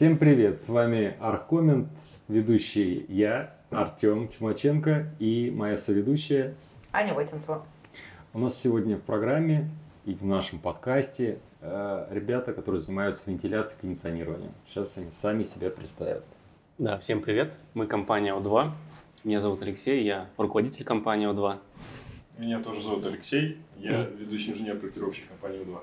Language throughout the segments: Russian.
Всем привет! С вами Архкоммент, ведущий я, Артем Чумаченко и моя соведущая Аня Ватинцева. У нас сегодня в программе и в нашем подкасте э, ребята, которые занимаются вентиляцией и кондиционированием. Сейчас они сами себя представят. Да, всем привет. Мы компания О2. Меня зовут Алексей, я руководитель компании О2. Меня тоже зовут Алексей, я ведущий инженер-проектировщик компании О2.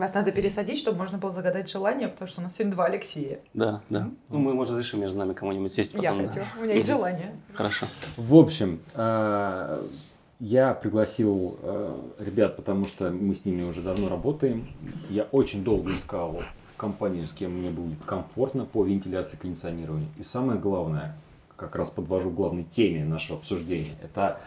Вас надо пересадить, чтобы можно было загадать желание, потому что у нас сегодня два Алексея. Да, да. Ну, мы, может, разрешим между нами кому-нибудь сесть Я потом. хочу, да. у меня есть желание. Хорошо. В общем, э, я пригласил э, ребят, потому что мы с ними уже давно работаем. Я очень долго искал компанию, с кем мне будет комфортно по вентиляции и кондиционированию. И самое главное, как раз подвожу к главной теме нашего обсуждения, это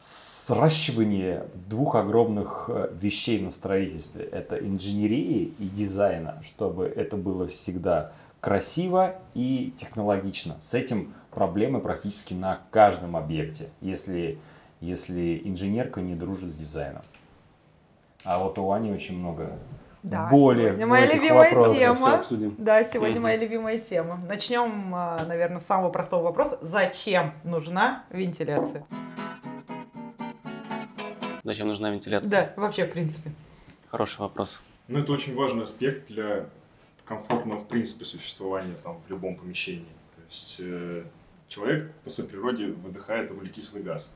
сращивание двух огромных э, вещей на строительстве. Это инженерии и дизайна, чтобы это было всегда красиво и технологично. С этим проблемы практически на каждом объекте, если, если инженерка не дружит с дизайном. А вот у Ани очень много Да, боли сегодня в моя этих любимая вопросах. тема. Обсудим. Да, сегодня моя любимая тема. Начнем, а, наверное, с самого простого вопроса. Зачем нужна вентиляция? Зачем нужна вентиляция? Да, вообще, в принципе. Хороший вопрос. Ну, это очень важный аспект для комфортного, в принципе, существования там, в любом помещении. То есть э, человек по своей природе выдыхает углекислый газ.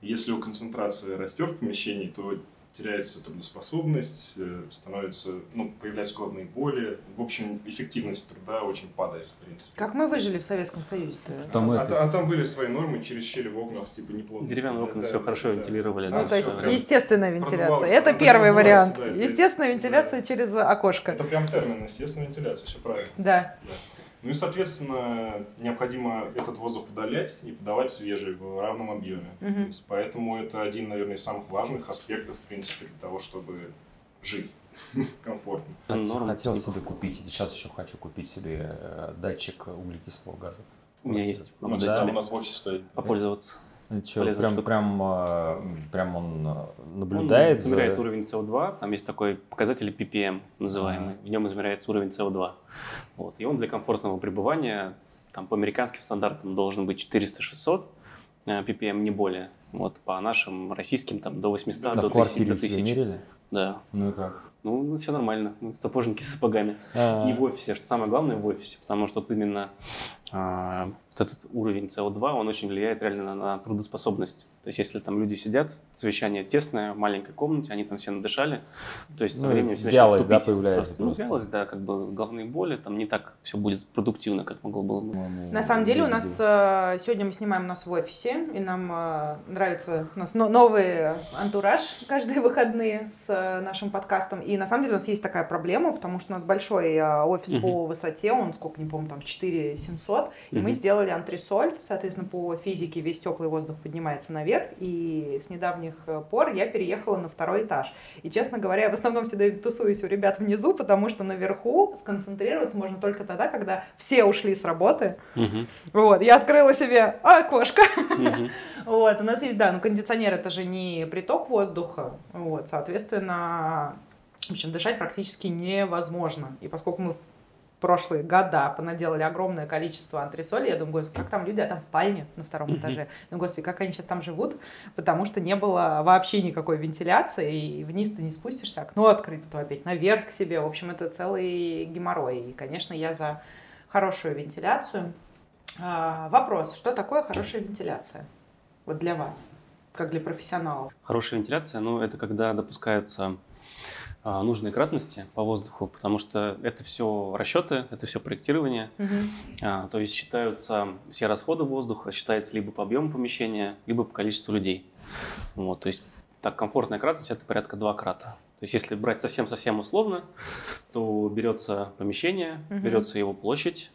Если его концентрация растет в помещении, то теряется трудоспособность, э, становится, ну, появляются головные боли. В общем, эффективность труда очень падает, в принципе. Как мы выжили в Советском Союзе-то? Там а, это- а там были свои нормы через щели в окнах, типа неплохо. Деревянные окна все хорошо вентилировали. Ну, да, то всё есть время. естественная вентиляция. Это первый вариант. да, Естественная вентиляция через окошко. Это прям термин, естественная вентиляция, все правильно. Да. Ну и, соответственно, необходимо этот воздух удалять и подавать свежий в равном объеме. Мгм. То есть, поэтому это один, наверное, из самых важных аспектов, в принципе, для того, чтобы жить комфортно. Норм. хотел себе купить, и сейчас еще хочу купить себе э, датчик углекислого газа. У меня есть. Дать у нас в офисе стоит. попользоваться. Это чё, Полезная прям, штука. прям, э, прям он э, Он наблюдает за- измеряет уровень CO2, там есть такой показатель ppm называемый, в нем измеряется уровень CO2. Вот. И он для комфортного пребывания, там по американским стандартам должен быть 400-600 э, ppm, не более. Вот, по нашим российским там до 800, Да, до в 1000. квартире До у тебя 1000. мерили? Да. Ну и как? Ну, ну все нормально. Мы сапожники с сапогами. А, И в офисе, что самое главное в офисе, потому что вот именно а, этот уровень CO2, он очень влияет реально на, на трудоспособность. То есть, если там люди сидят, совещание тесное, в маленькой комнате, они там все надышали, то есть со Ну, временем все вялость, да, тупить. появляется Просто, ну, просто. вялость, да, как бы головные боли, там не так все будет продуктивно, как могло было бы. по-моему, На самом деле у нас э, сегодня мы снимаем нас в офисе, и нам э, нравится у нас но- новый антураж каждые выходные с э, нашим подкастом. И на самом деле у нас есть такая проблема, потому что у нас большой э, офис по высоте, он сколько не помню, там 4 700, и мы Мгм. сделали антресоль, соответственно, по физике весь теплый воздух поднимается наверх, и с недавних э, пор я переехала на второй этаж. И, честно говоря, я в основном всегда тусуюсь у ребят внизу, потому что наверху сконцентрироваться можно только тогда, когда все ушли с работы, Мгм. вот, я открыла себе окошко. Мгм. Вот, у нас есть, да, ну кондиционер это же не приток воздуха, вот, соответственно, в общем, дышать практически невозможно. И поскольку мы прошлые года понаделали огромное количество антресолей, я думаю, как там люди, а там спальни на втором Мгм. этаже. Ну, господи, как они сейчас там живут, потому что не было вообще никакой вентиляции, и вниз ты не спустишься, окно открыть, потом опять наверх к себе. В общем, это целый геморрой. И, конечно, я за хорошую вентиляцию. А, вопрос, что такое хорошая вентиляция? Вот для вас, как для профессионалов. Хорошая вентиляция, ну, это когда допускаются а, нужные кратности по воздуху, потому что это все расчеты, это все проектирование, А, то есть считаются все расходы воздуха, считается либо по объему помещения, либо по количеству людей. Вот, то есть так комфортная кратность это порядка 2 крата. То есть если брать совсем-совсем условно, то берется помещение, Мгм. берется его площадь,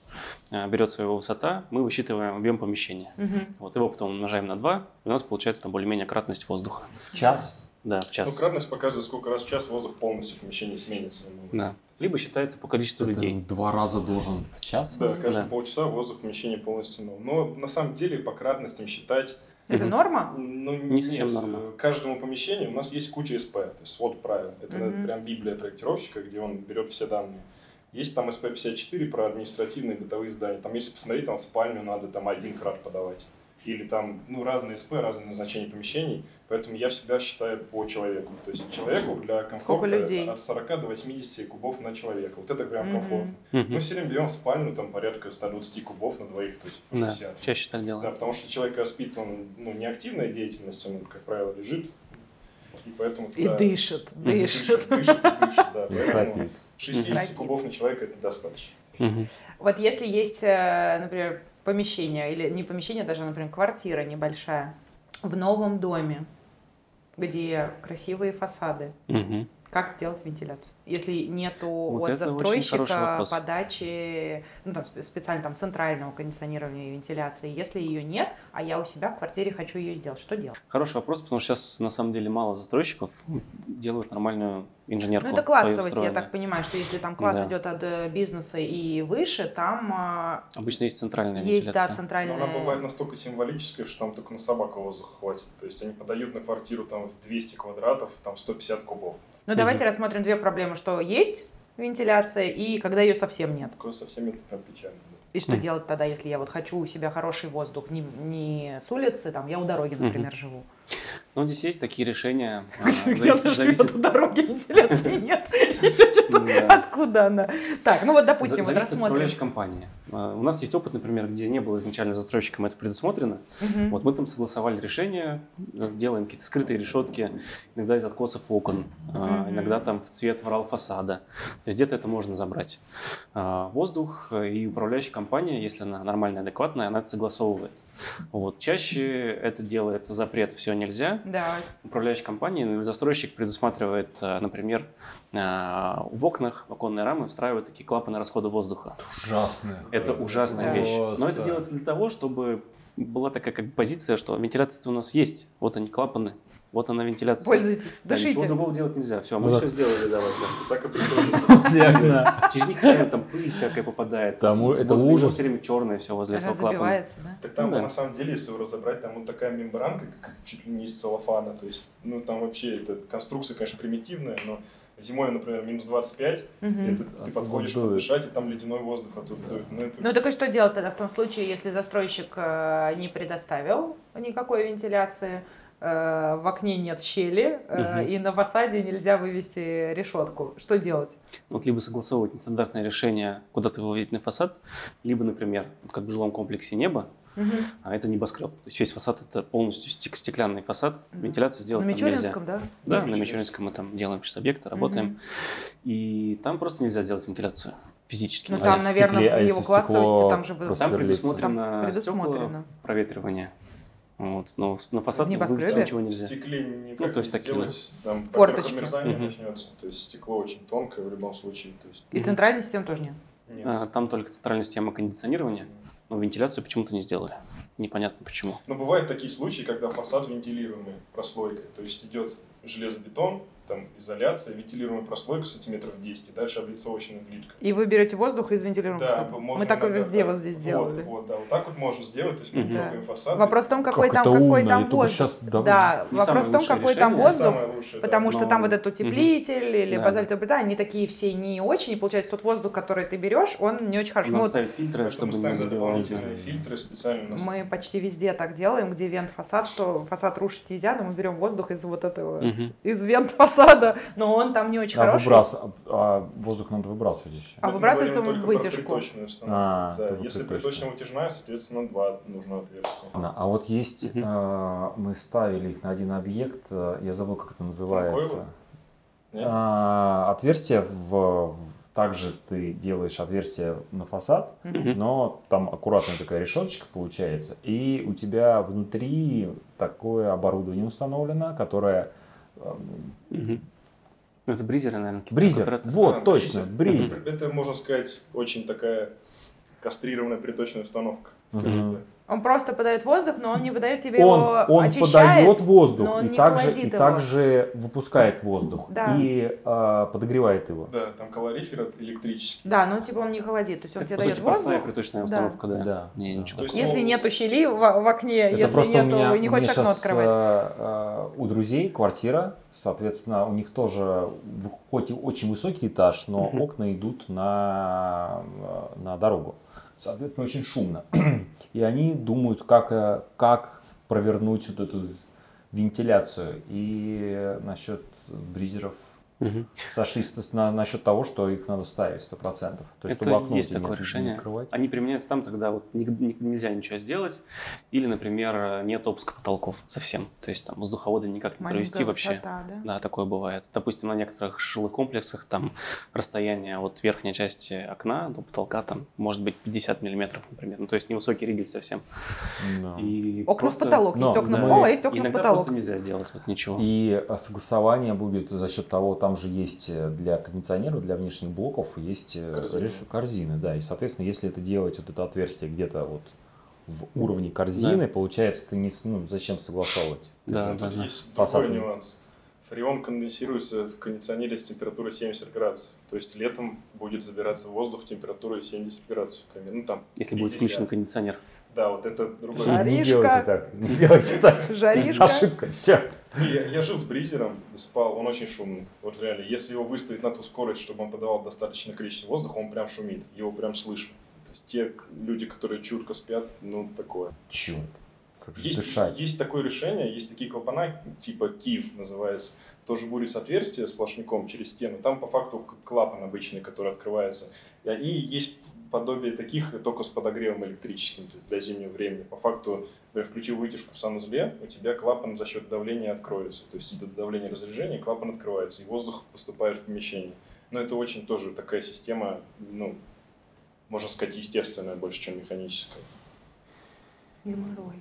а, берется его высота, мы высчитываем объем помещения. Мгм. Вот его потом умножаем на 2, и у нас получается там более-менее кратность воздуха. В час? Да, в Ну, час. кратность показывает, сколько раз в час воздух полностью в помещении сменится. Да. Либо считается по количеству Это людей. Два раза должен в час? Да, каждые Да. полчаса воздух в помещении полностью новый. Но на самом деле по кратностям считать Это Мгм. норма? Ну, Не совсем нет. норма. Каждому помещению у нас есть куча СП, то есть свод правил. Это Мгм. прям библия проектировщика, где он берет все данные. Есть там СП-54 про административные бытовые здания. Там, если посмотреть, там спальню надо там один крат подавать. Или там, ну, разные СП, разные назначения помещений. Поэтому я всегда считаю по человеку. То есть человеку для комфорта от 40 до 80 кубов на человека. Вот это прям Мгм. комфортно. Мгм. Мы все время берем спальню, там порядка 120 кубов на двоих, то есть по Да, 60. чаще так Да, делаем. потому что человек спит, он ну, не активная деятельность, он, как правило, лежит. И поэтому И туда дышит, Мгм. дышит. дышит, дышит, и дышит, да. И Поэтому храпит. 60 Храпит. кубов на человека это достаточно. Вот если есть, э, например, помещение, или не помещение, даже, например, квартира небольшая в новом доме, где красивые фасады, Мгм. Как сделать вентиляцию? Если нету Вот от застройщика подачи, ну, там, спе- специально там центрального кондиционирования и вентиляции, если ее нет, а я у себя в квартире хочу ее сделать, что делать? Хороший вопрос, потому что сейчас на самом деле мало застройщиков делают нормальную инженерку. Ну, это классовость, я так понимаю, что если там класс Да. идет от э, бизнеса и выше, там а, Обычно есть центральная есть, да, вентиляция. Но центральная... она бывает настолько символическая, что там только на собаку воздуха хватит. То есть они подают на квартиру там в 200 квадратов, там 150 кубов. Ну, давайте Мгм. рассмотрим две проблемы, что есть вентиляция и когда ее совсем нет. Такое совсем это прям печально. И что Мгм. делать тогда, если я вот хочу у себя хороший воздух, не, не с улицы, там, я у дороги, например, живу. Но здесь есть такие решения. а, зависит- у дороги, вентиляции нет. Еще что-то. Да. Откуда она? Так, ну вот, допустим, вот Зависит от рассмотрим. управляющей компании. А, У нас есть опыт, например, где не было изначально застройщиком это предусмотрено. Вот мы там согласовали решение, сделаем какие-то скрытые решетки, иногда из откосов окон, а, иногда там в цвет врал фасада. То есть где-то это можно забрать. Воздух и управляющая компания, если она нормальная, адекватная, она это согласовывает. Вот. Чаще это делается запрет «все нельзя». Да, Управляющая компания или застройщик предусматривает, а, например, а, в окнах, в оконные рамы встраивают такие клапаны расхода воздуха. Ужасная. Это ужасная Да. вещь. Но это делается для того, чтобы была такая как бы позиция, что вентиляция у нас есть. Вот они клапаны, вот она вентиляция. пользуйтесь, Да, ничего дышите. другого делать нельзя. Все, мы Ну да. все сделали для вас. да. Так и приходится. Через них там пыль всякая попадает. Там Вот это ужас. все время черное все возле этого клапана. Да? Так там да. на самом деле, если его разобрать, там вот такая мембранка, как чуть ли не из целлофана. То есть, ну там вообще эта конструкция, конечно, примитивная, но зимой, например, минус 25, Мгм. это ты Оттуда подходишь дует. подышать, и там ледяной воздух оттуда дует. Ну, это Ну так и что делать тогда в том случае, если застройщик э, не предоставил никакой вентиляции, в окне нет щели, э, Мгм. и на фасаде нельзя вывести решетку? Что делать? Вот либо согласовывать нестандартное решение, куда ты выводить на фасад, либо, например, вот как в жилом комплексе небо, Мгм. а это небоскреб. То есть весь фасад это полностью стек- стеклянный фасад, вентиляцию На сделать там нельзя. Мичуринском, да? Да, Да, на Мичуринском. Мы там делаем сейчас объекты, работаем. Мгм. И там просто нельзя сделать вентиляцию физически. Ну нельзя. там, наверное, стекле, а в если его стекло классовости там же вы- Там предусмотрено, Там стекла предусмотрено. проветривание. Вот. Но на фасад В вывести ничего в нельзя. стекле никак Ну, то есть не такие, сделать. Там, Форточки. обмерзание Мгм. начнется. То есть стекло очень тонкое в любом случае. То есть, И Мгм. центральной системы тоже нет. нет. А, Там только центральная система кондиционирования, но вентиляцию почему-то не сделали. Непонятно почему. Но бывают такие случаи, когда фасад вентилируемый прослойкой. То есть идет железобетон, там изоляция, вентилируемая прослойка сантиметров 10, и дальше облицовочная плитка. И вы берете воздух из вентилируемого Да, Мы так иногда везде вот здесь сделали. Вот, вот, да, вот так вот можно сделать, то есть мы Мгм. трогаем фасад. Вопрос в том, какой Как там, какой умно, там воздух. дав- Да, Не вопрос в том, какой там решение, воздух. Самое лучшее, да. Потому что но- там вот этот утеплитель или Да, базальтовая плита, они такие все не очень, и получается тот воздух, который ты берешь, он не очень хорошо. Ну, Надо вот ставить фильтры, чтобы не дополнительные фильтры специально. мы почти везде так делаем, где вент фасад, что фасад рушить нельзя, но мы берем воздух из вот этого, из вент фасада, но он там не очень А, хороший. выбрас... а, а воздух надо выбрасывать еще. А выбрасывается он в вытяжку. А, да. Если приточную. приточно-вытяжная, соответственно, два нужно отверстия. Ладно, А вот есть, э, мы ставили их на один объект, э, я забыл, как это называется. А, отверстие в... Также ты делаешь отверстие на фасад, но там аккуратная такая решеточка получается, и у тебя внутри такое оборудование установлено, которое... Ну, это бризеры, наверное. Бризер, вот, А, точно, бризер. бризер. Это, можно сказать, очень такая кастрированная приточная установка. скажем Мгм. Он просто подает воздух, но он не выдает тебе Он, его, он очищает. подает но воздух он и не также, и его. также выпускает воздух Да. и а, подогревает его. Да, там калорифер электрический. Да, но типа он не холодит, то есть он Это, тебе по дает сути, простая воздух. приточная установка, да. Да, Не, да. ничего То есть такого. Если нету щели в, в окне, Это если просто нету, у меня, не у хочешь окно щас, открывать. а, а, у друзей квартира, соответственно, у них тоже хоть и очень высокий этаж, но окна идут на, на дорогу. Соответственно, очень шумно. И они думают, как, э, как провернуть вот эту вентиляцию. И насчет бризеров Мгм. сошлись на, насчет того, что их надо ставить 100%. То есть, Это чтобы окно есть такое решение. открывать. Они применяются там, когда вот нельзя ничего сделать, или, например, нет опуска потолков совсем. То есть там воздуховоды никак не Маленькая провести вообще. высота, да? Да, такое бывает. Допустим, на некоторых жилых комплексах там расстояние от верхней части окна до потолка там может быть 50 миллиметров, например. Ну, то есть невысокий ригель совсем. Да. И Окна просто- в потолок. но есть окна мы- в пол, а есть окна в Иногда потолок. просто нельзя сделать вот ничего. И а, согласование будет за счет того, там же есть э, для кондиционеров, для внешних блоков есть э, Корзины. реш- корзины, да. И, соответственно, если это делать вот это отверстие где-то вот в уровне корзины, получается, ты не ну, зачем согласовывать? Да, да, да. есть Посадка. другой нюанс. Фреон конденсируется в кондиционере с температурой 70 градусов. То есть летом будет забираться воздух температурой 70 градусов примерно. Ну, там Если будет 50. включен кондиционер. Да, вот это другой. Жаришка. Не делайте так, не делайте так. Жаришка. Ошибка, все. Я, я жил с бризером, спал, он очень шумный. Вот реально, если его выставить на ту скорость, чтобы он подавал достаточное количество воздуха, он прям шумит, его прям слышно. То есть те люди, которые чутко спят, ну такое. Черт, как же Есть, дышать. есть такое решение, есть такие клапана, типа Киев называется, тоже бурится отверстие сплошняком через стену. Там по факту клапан обычный, который открывается. И они есть подобие таких, только с подогревом электрическим, то есть для зимнего времени. По факту, например, включил вытяжку в санузле, у тебя клапан за счет давления откроется. То есть идет давление разряжения, клапан открывается, и воздух поступает в помещение. Но это очень тоже такая система, ну, можно сказать, естественная больше, чем механическая.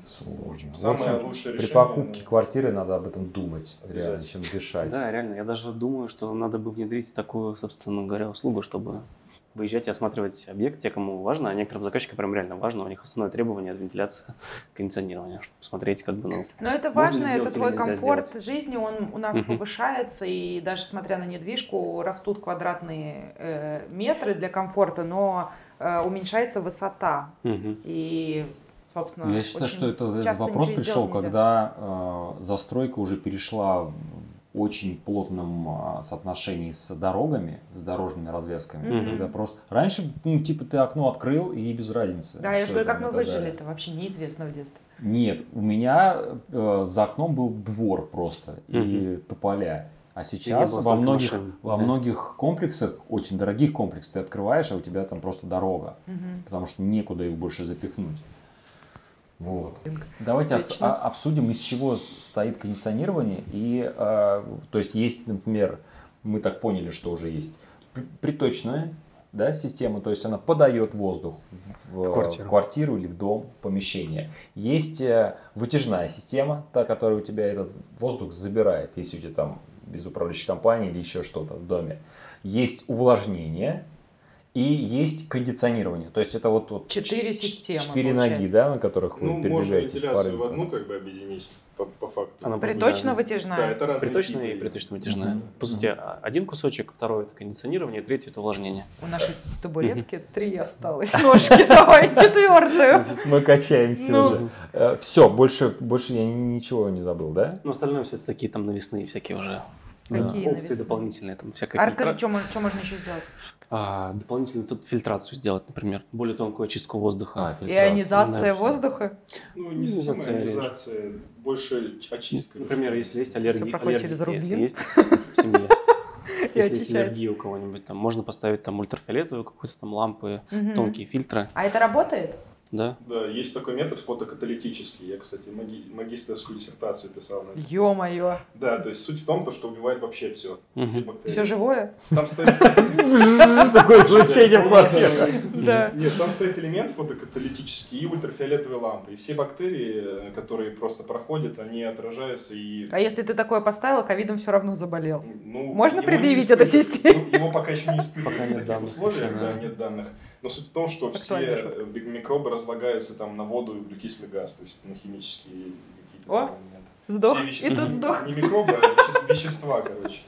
Сложно. Самое общем, лучшее при решение, покупке ну, квартиры надо об этом думать, реально, чем дышать. Да, реально. Я даже думаю, что надо бы внедрить такую, собственно говоря, услугу, чтобы выезжать и осматривать объект, те, кому важно, а некоторым заказчикам прям реально важно, у них основное требование – это вентиляция, кондиционирование, чтобы посмотреть, как бы, ну, Но это важно, это твой комфорт сделать? жизни, он у нас Мгм. повышается, и даже смотря на недвижку, растут квадратные э, метры для комфорта, но э, уменьшается высота. мгм. И, собственно, Ну, Я считаю, что это этот часто вопрос пришел, нельзя. когда э, застройка уже перешла очень плотном э, соотношении с дорогами, с дорожными развязками. Мгм. Когда просто раньше, ну, типа, ты окно открыл и без разницы. Да, я же говорю, как мы выжили, это вообще неизвестно в детстве. Нет, у меня э, за окном был двор просто и тополя. А сейчас во многих, машин, во да. многих комплексах, очень дорогих комплексах, ты открываешь, а у тебя там просто дорога. Мгм. потому что некуда их больше запихнуть. Вот. Давайте ос- а- обсудим, из чего стоит кондиционирование. И, э, то есть, есть, например, мы так поняли, что уже есть приточная да, система, то есть она подает воздух в, В квартиру. в квартиру или в дом, в помещение. Есть э, вытяжная система, та, которая у тебя этот воздух забирает, если у тебя там без управляющей компании или еще что-то в доме. Есть увлажнение, и есть кондиционирование. То есть это вот, вот Четыре системы, Четыре ноги, да, на которых вы Ну, можно передвигаетесь по вентиляцию в одну как бы объединить по, по факту. Она просто, Приточно да, вытяжная. Да, это разные Приточная типы. и приточно-вытяжная. Мгм. По сути, а- один кусочек, второй это кондиционирование, третий это увлажнение. У нашей табуретки три осталось. Ножки давай, четвертую. Мы качаемся Ну. уже. все, больше, больше я ничего не забыл, да? Но остальное все это такие там навесные всякие уже Какие опции навесные? дополнительные, там всякая А фильтра- расскажи, что можно, что можно еще сделать? А, дополнительно тут фильтрацию сделать, например, более тонкую очистку воздуха. А, фильтрация. Ионизация Да, воздуха. Ну, не совсем Ионизация больше очистка. Например, если есть аллергия, аллергия, через если рубин. есть в семье, если есть аллергия у кого-нибудь, там можно поставить там ультрафиолетовую какую-то там лампы, тонкие фильтры, А это работает? да. Да, есть такой метод фотокаталитический. Я, кстати, маги- магистрскую диссертацию писал на это. Ё-моё. Да, то есть суть в том, то, что убивает вообще все. Мгм. Все живое? Там стоит... Такое излучение в квартире. Да. Нет, там стоит элемент фотокаталитический и ультрафиолетовые лампы. И все бактерии, которые просто проходят, они отражаются и... А если ты такое поставила, ковидом все равно заболел. Ну, Можно предъявить этой системе? Ну, Его пока еще не испытывают Пока в нет таких условиях, да, нет данных. Но суть в том, что все микробы разлагаются там на воду и углекислый газ, то есть на химические какие-то. Сдох. Все И вещества, тут сдох. не микробы, а веще- вещества, короче.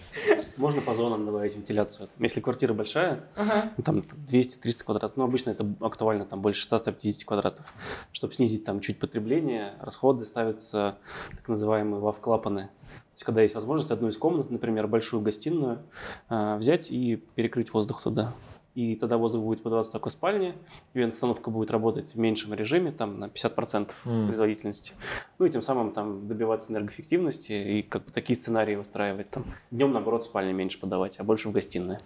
Можно по зонам добавить вентиляцию. Если квартира большая, Ага. ну, там 200-300 квадратов, но обычно это актуально там больше 100-150 квадратов. Чтобы снизить там чуть потребление, расходы ставятся так называемые вав-клапаны. То есть, когда есть возможность одну из комнат, например, большую гостиную, а, взять и перекрыть воздух туда. И тогда воздух будет подаваться только в спальне, и установка будет работать в меньшем режиме, там на 50% М. производительности. Ну и тем самым там добиваться энергоэффективности и как бы такие сценарии выстраивать. Там днем, наоборот, в спальне меньше подавать, а больше в гостиную.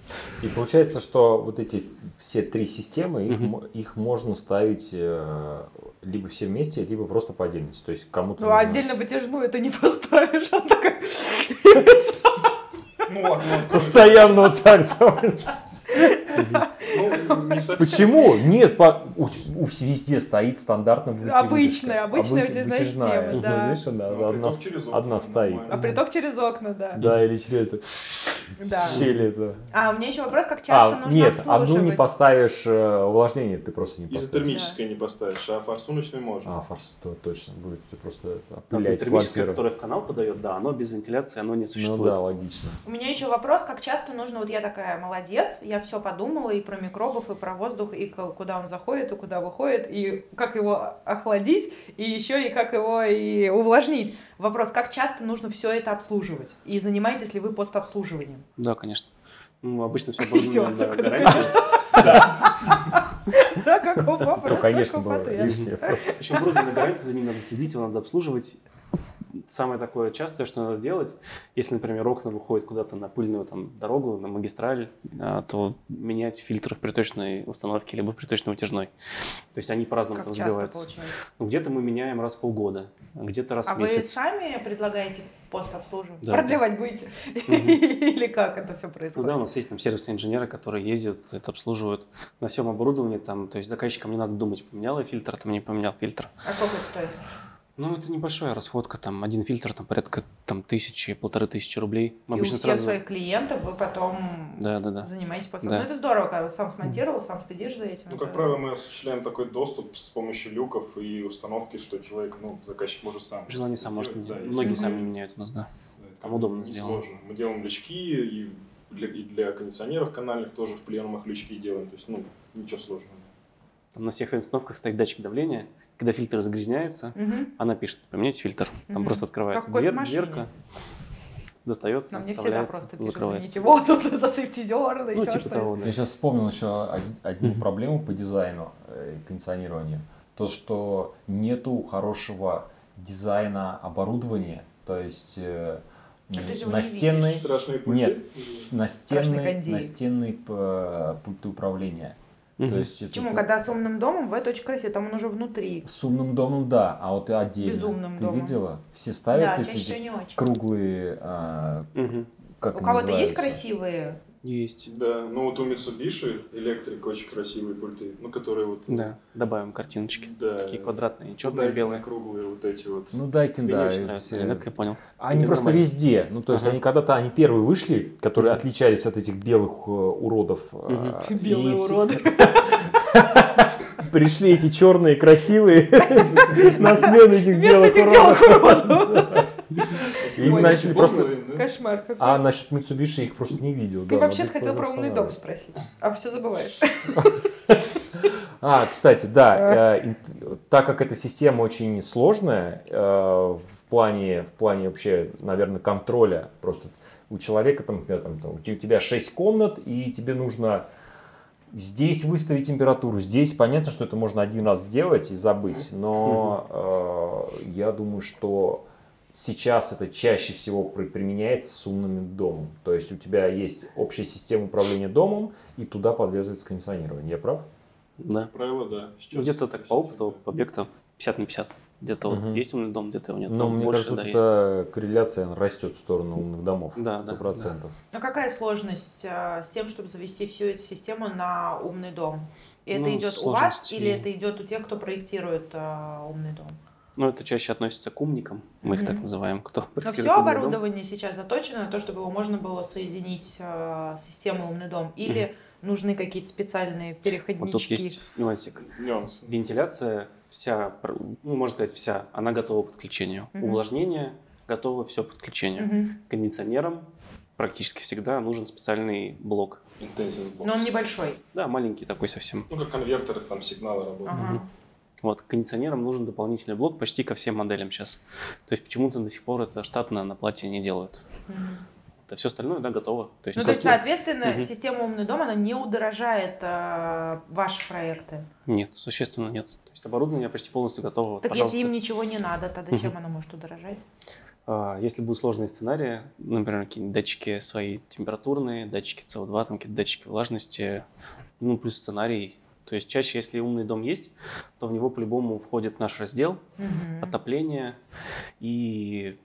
И получается, что вот эти все три системы, их, мо- их можно ставить э, либо все вместе, либо просто по отдельности. То есть кому-то Ну, нужно- отдельно вытяжную это не поставишь. Она такая... Ну. Постоянно вот так. mm-hmm. Ну, не совсем. Почему? Нет, по- у, у- везде стоит стандартная вы- Обычная, вытяжка. обычная А вы- вытяжная вытяжная. система, Ну, да. Она, Ну, одна, приток через окна, одна стоит. А приток через окна, да. Да, или через это. Да. Щели это. А у меня еще вопрос, как часто А, нужно нет, одну не поставишь э, увлажнение, ты просто не поставишь. Изотермическое не поставишь, а форсуночный можно. А, форс, то точно будет ты просто опылять термическое, квартиру. которое в канал подает, да, оно без вентиляции, оно не Ну существует. да, логично. У меня еще вопрос, как часто нужно, вот я такая молодец, я все подумала и про микробов, и про воздух, и куда он заходит, и куда выходит, и как его охладить, и еще и как его и увлажнить. Вопрос, как часто нужно все это обслуживать? И занимаетесь ли вы постобслуживанием? Да, конечно. Ну, обычно все оборудование на такой гарантию. Да, каков вопрос, конечно, было лишнее. Причем оборудование на гарантии, за ним надо следить, его надо обслуживать. Самое такое частое, что надо делать, если, например, окна выходят куда-то на пыльную там, дорогу, на магистраль, а, то менять фильтр в приточной установке либо приточной утяжной. То есть они по-разному там сбиваются. Ну, где-то мы меняем раз в полгода, а где-то раз А в вы месяц. сами предлагаете постобслуживать? Да, Продлевать будете? Мгм. Или как это все Ну происходит? да, у нас есть там сервисные инженеры, которые ездят, это обслуживают на всем оборудовании. Там, то есть заказчикам не надо думать, поменял я фильтр, там не поменял фильтр. А сколько это стоит? Ну, это небольшая расходка, там один фильтр, там порядка там, тысячи, полторы тысячи рублей. Мы И у обычно всех сразу... своих клиентов вы потом Да, да, да. занимаетесь после. Да. Ну, это здорово, когда сам смонтировал, сам следишь за этим. Ну, Это- как правило, мы осуществляем такой доступ с помощью люков и установки, что человек, ну, заказчик может сам. При желании сам может менять. Да, Многие сами меняют у нас, да. Да, это Там удобно не сделано. сложно. Мы делаем лючки и для, и для кондиционеров канальных тоже в пленумах лючки делаем. То есть, ну, ничего сложного. Там на всех установках стоит датчик давления. Когда фильтр загрязняется, Мгм. она пишет, поменяйте фильтр. Там Мгм. просто открывается Как дверь, дверка, достается, не всегда вставляется, просто пишут, закрывается. замените воду, засыпьте зерна, Ну, типа того, да. Я сейчас вспомнил еще од- одну проблему по дизайну э, кондиционирования. То, что нету хорошего дизайна оборудования. То есть э, А не настенный, Страшные пульты. Нет. Настенный, настенный пульты управления. То Мгм. есть это Почему? то- Когда с умным домом, в это очень красиво, там он уже внутри. с умным домом, да, а вот и отдельно. Безумным Ты домом. видела? Все ставят Да, эти круглые, а, Мгм. как У кого-то есть красивые? Есть. Да, ну вот у Mitsubishi электрик очень красивые пульты, ну которые вот... Да, добавим картиночки. Да. Такие квадратные, черные, Дайкины белые. круглые вот эти вот. Ну, Дайкин, Мне да. очень нравится, я понял. Они просто нормально? везде. Ну, то есть Ага. они когда-то они первые вышли, которые отличались от этих белых э, уродов. и Белые уроды. Пришли эти черные красивые на смену этих белых уродов. Им Ой, начали просто... Да? Кошмар какой. А насчет Mitsubishi их просто не видел. Ты да, вообще хотел про умный дом спросить, а все забываешь. А, кстати, да, э, ин- так как эта система очень сложная э, в плане, в плане вообще, наверное, контроля, просто у человека там, там, там, у тебя 6 комнат, и тебе нужно здесь выставить температуру, здесь понятно, что это можно один раз сделать и забыть, но э, я думаю, что сейчас это чаще всего при- применяется с умным домом. То есть у тебя есть общая система управления домом, и туда подвязывается кондиционирование. Я прав? Да. Правило, да. Сейчас- Где-то так по опыту, по объекту 50 на 50. Где-то Мгм. вот есть умный дом, где-то его нет. Но Ну, мне больше, кажется, да, есть. эта корреляция растет в сторону умных домов. Да, да, Сто процентов. А какая сложность а, с тем, чтобы завести всю эту систему на умный дом? И это Ну, идет у вас или это идет у тех, кто проектирует а, умный дом? Ну, это чаще относится к умникам, мы их Мгм. так называем, кто Но все дом. оборудование сейчас заточено на то, чтобы его можно было соединить а, с системой умный дом. Или нужны какие-то специальные переходнички? Вот тут есть нюансик. Нюансы. Вентиляция вся, ну, можно сказать, вся, она готова к подключению. Мгм. Увлажнение готово все к подключению. Мгм. Кондиционерам практически всегда нужен специальный блок. Intensive box. Но он небольшой. Да, маленький такой совсем. Ну, как конвертеры, там сигналы работают. Ага. Вот, кондиционерам нужен дополнительный блок почти ко всем моделям сейчас. То есть почему-то до сих пор это штатно на плате не делают. Мгм. Это все остальное, да, готово. То есть Ну, то есть, соответственно, Мгм. система «Умный дом», она не удорожает э, ваши проекты. Нет, существенно нет. То есть оборудование почти полностью готово. Так пожалуйста. если им ничего не надо, тогда Мгм. чем оно может удорожать? А, Если будут сложные сценарии, например, какие-нибудь датчики свои температурные, датчики СО2, там какие-то датчики влажности, ну, плюс сценарий. То есть чаще, если умный дом есть, то в него по-любому входит наш раздел, Мгм. отопление, и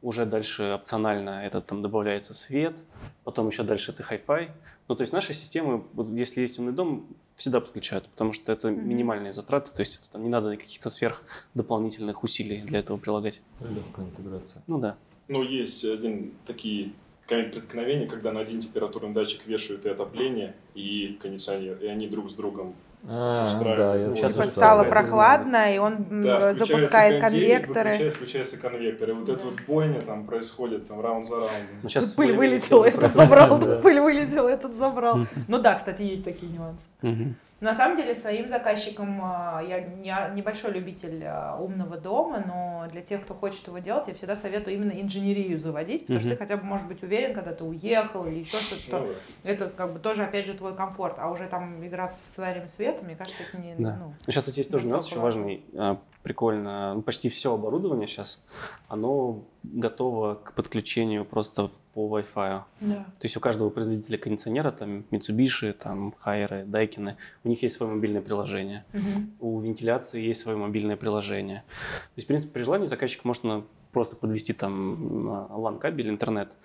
уже дальше опционально это там добавляется свет, потом еще дальше это Hi-Fi. Ну, то есть наши системы, вот если есть умный дом, всегда подключают, потому что это Мгм. минимальные затраты, то есть это там не надо каких-то сверх дополнительных усилий для этого прилагать. Легкая интеграция. Ну да. Ну, есть один такие камень преткновения, когда на один температурный датчик вешают и отопление, и кондиционер, и они друг с другом. А, да, я Ну, Сейчас уже стало прохладно, и он Да, запускает конвекторы. Выключает, включается конвектор. И вот эта вот бойня там происходит там раунд за раундом. Ну, сейчас Тут пыль вылетела, этот забрал, Да. пыль вылетела, этот забрал. Ну да, кстати, есть такие нюансы. На самом деле, своим заказчикам а, я не- небольшой любитель а, умного дома, но для тех, кто хочет его делать, я всегда советую именно инженерию заводить, потому что Мгм. ты хотя бы можешь быть уверен, когда ты уехал или еще что-то. Ну что. Это как бы тоже, опять же, твой комфорт. А уже там играться со сценарием света, мне кажется, это не... Да. ну, Ну, сейчас, кстати, есть тоже нюанс еще Настолько важный. А, Прикольно. Ну, Почти все оборудование сейчас, оно готово к подключению просто по Wi-Fi. да. То есть у каждого производителя кондиционера, там Mitsubishi, там Хайеры, Дайкины, у них есть свое мобильное приложение. Мгм. У вентиляции есть свое мобильное приложение. То есть, в принципе, при желании заказчик может на- просто подвести там LAN-кабель, интернет.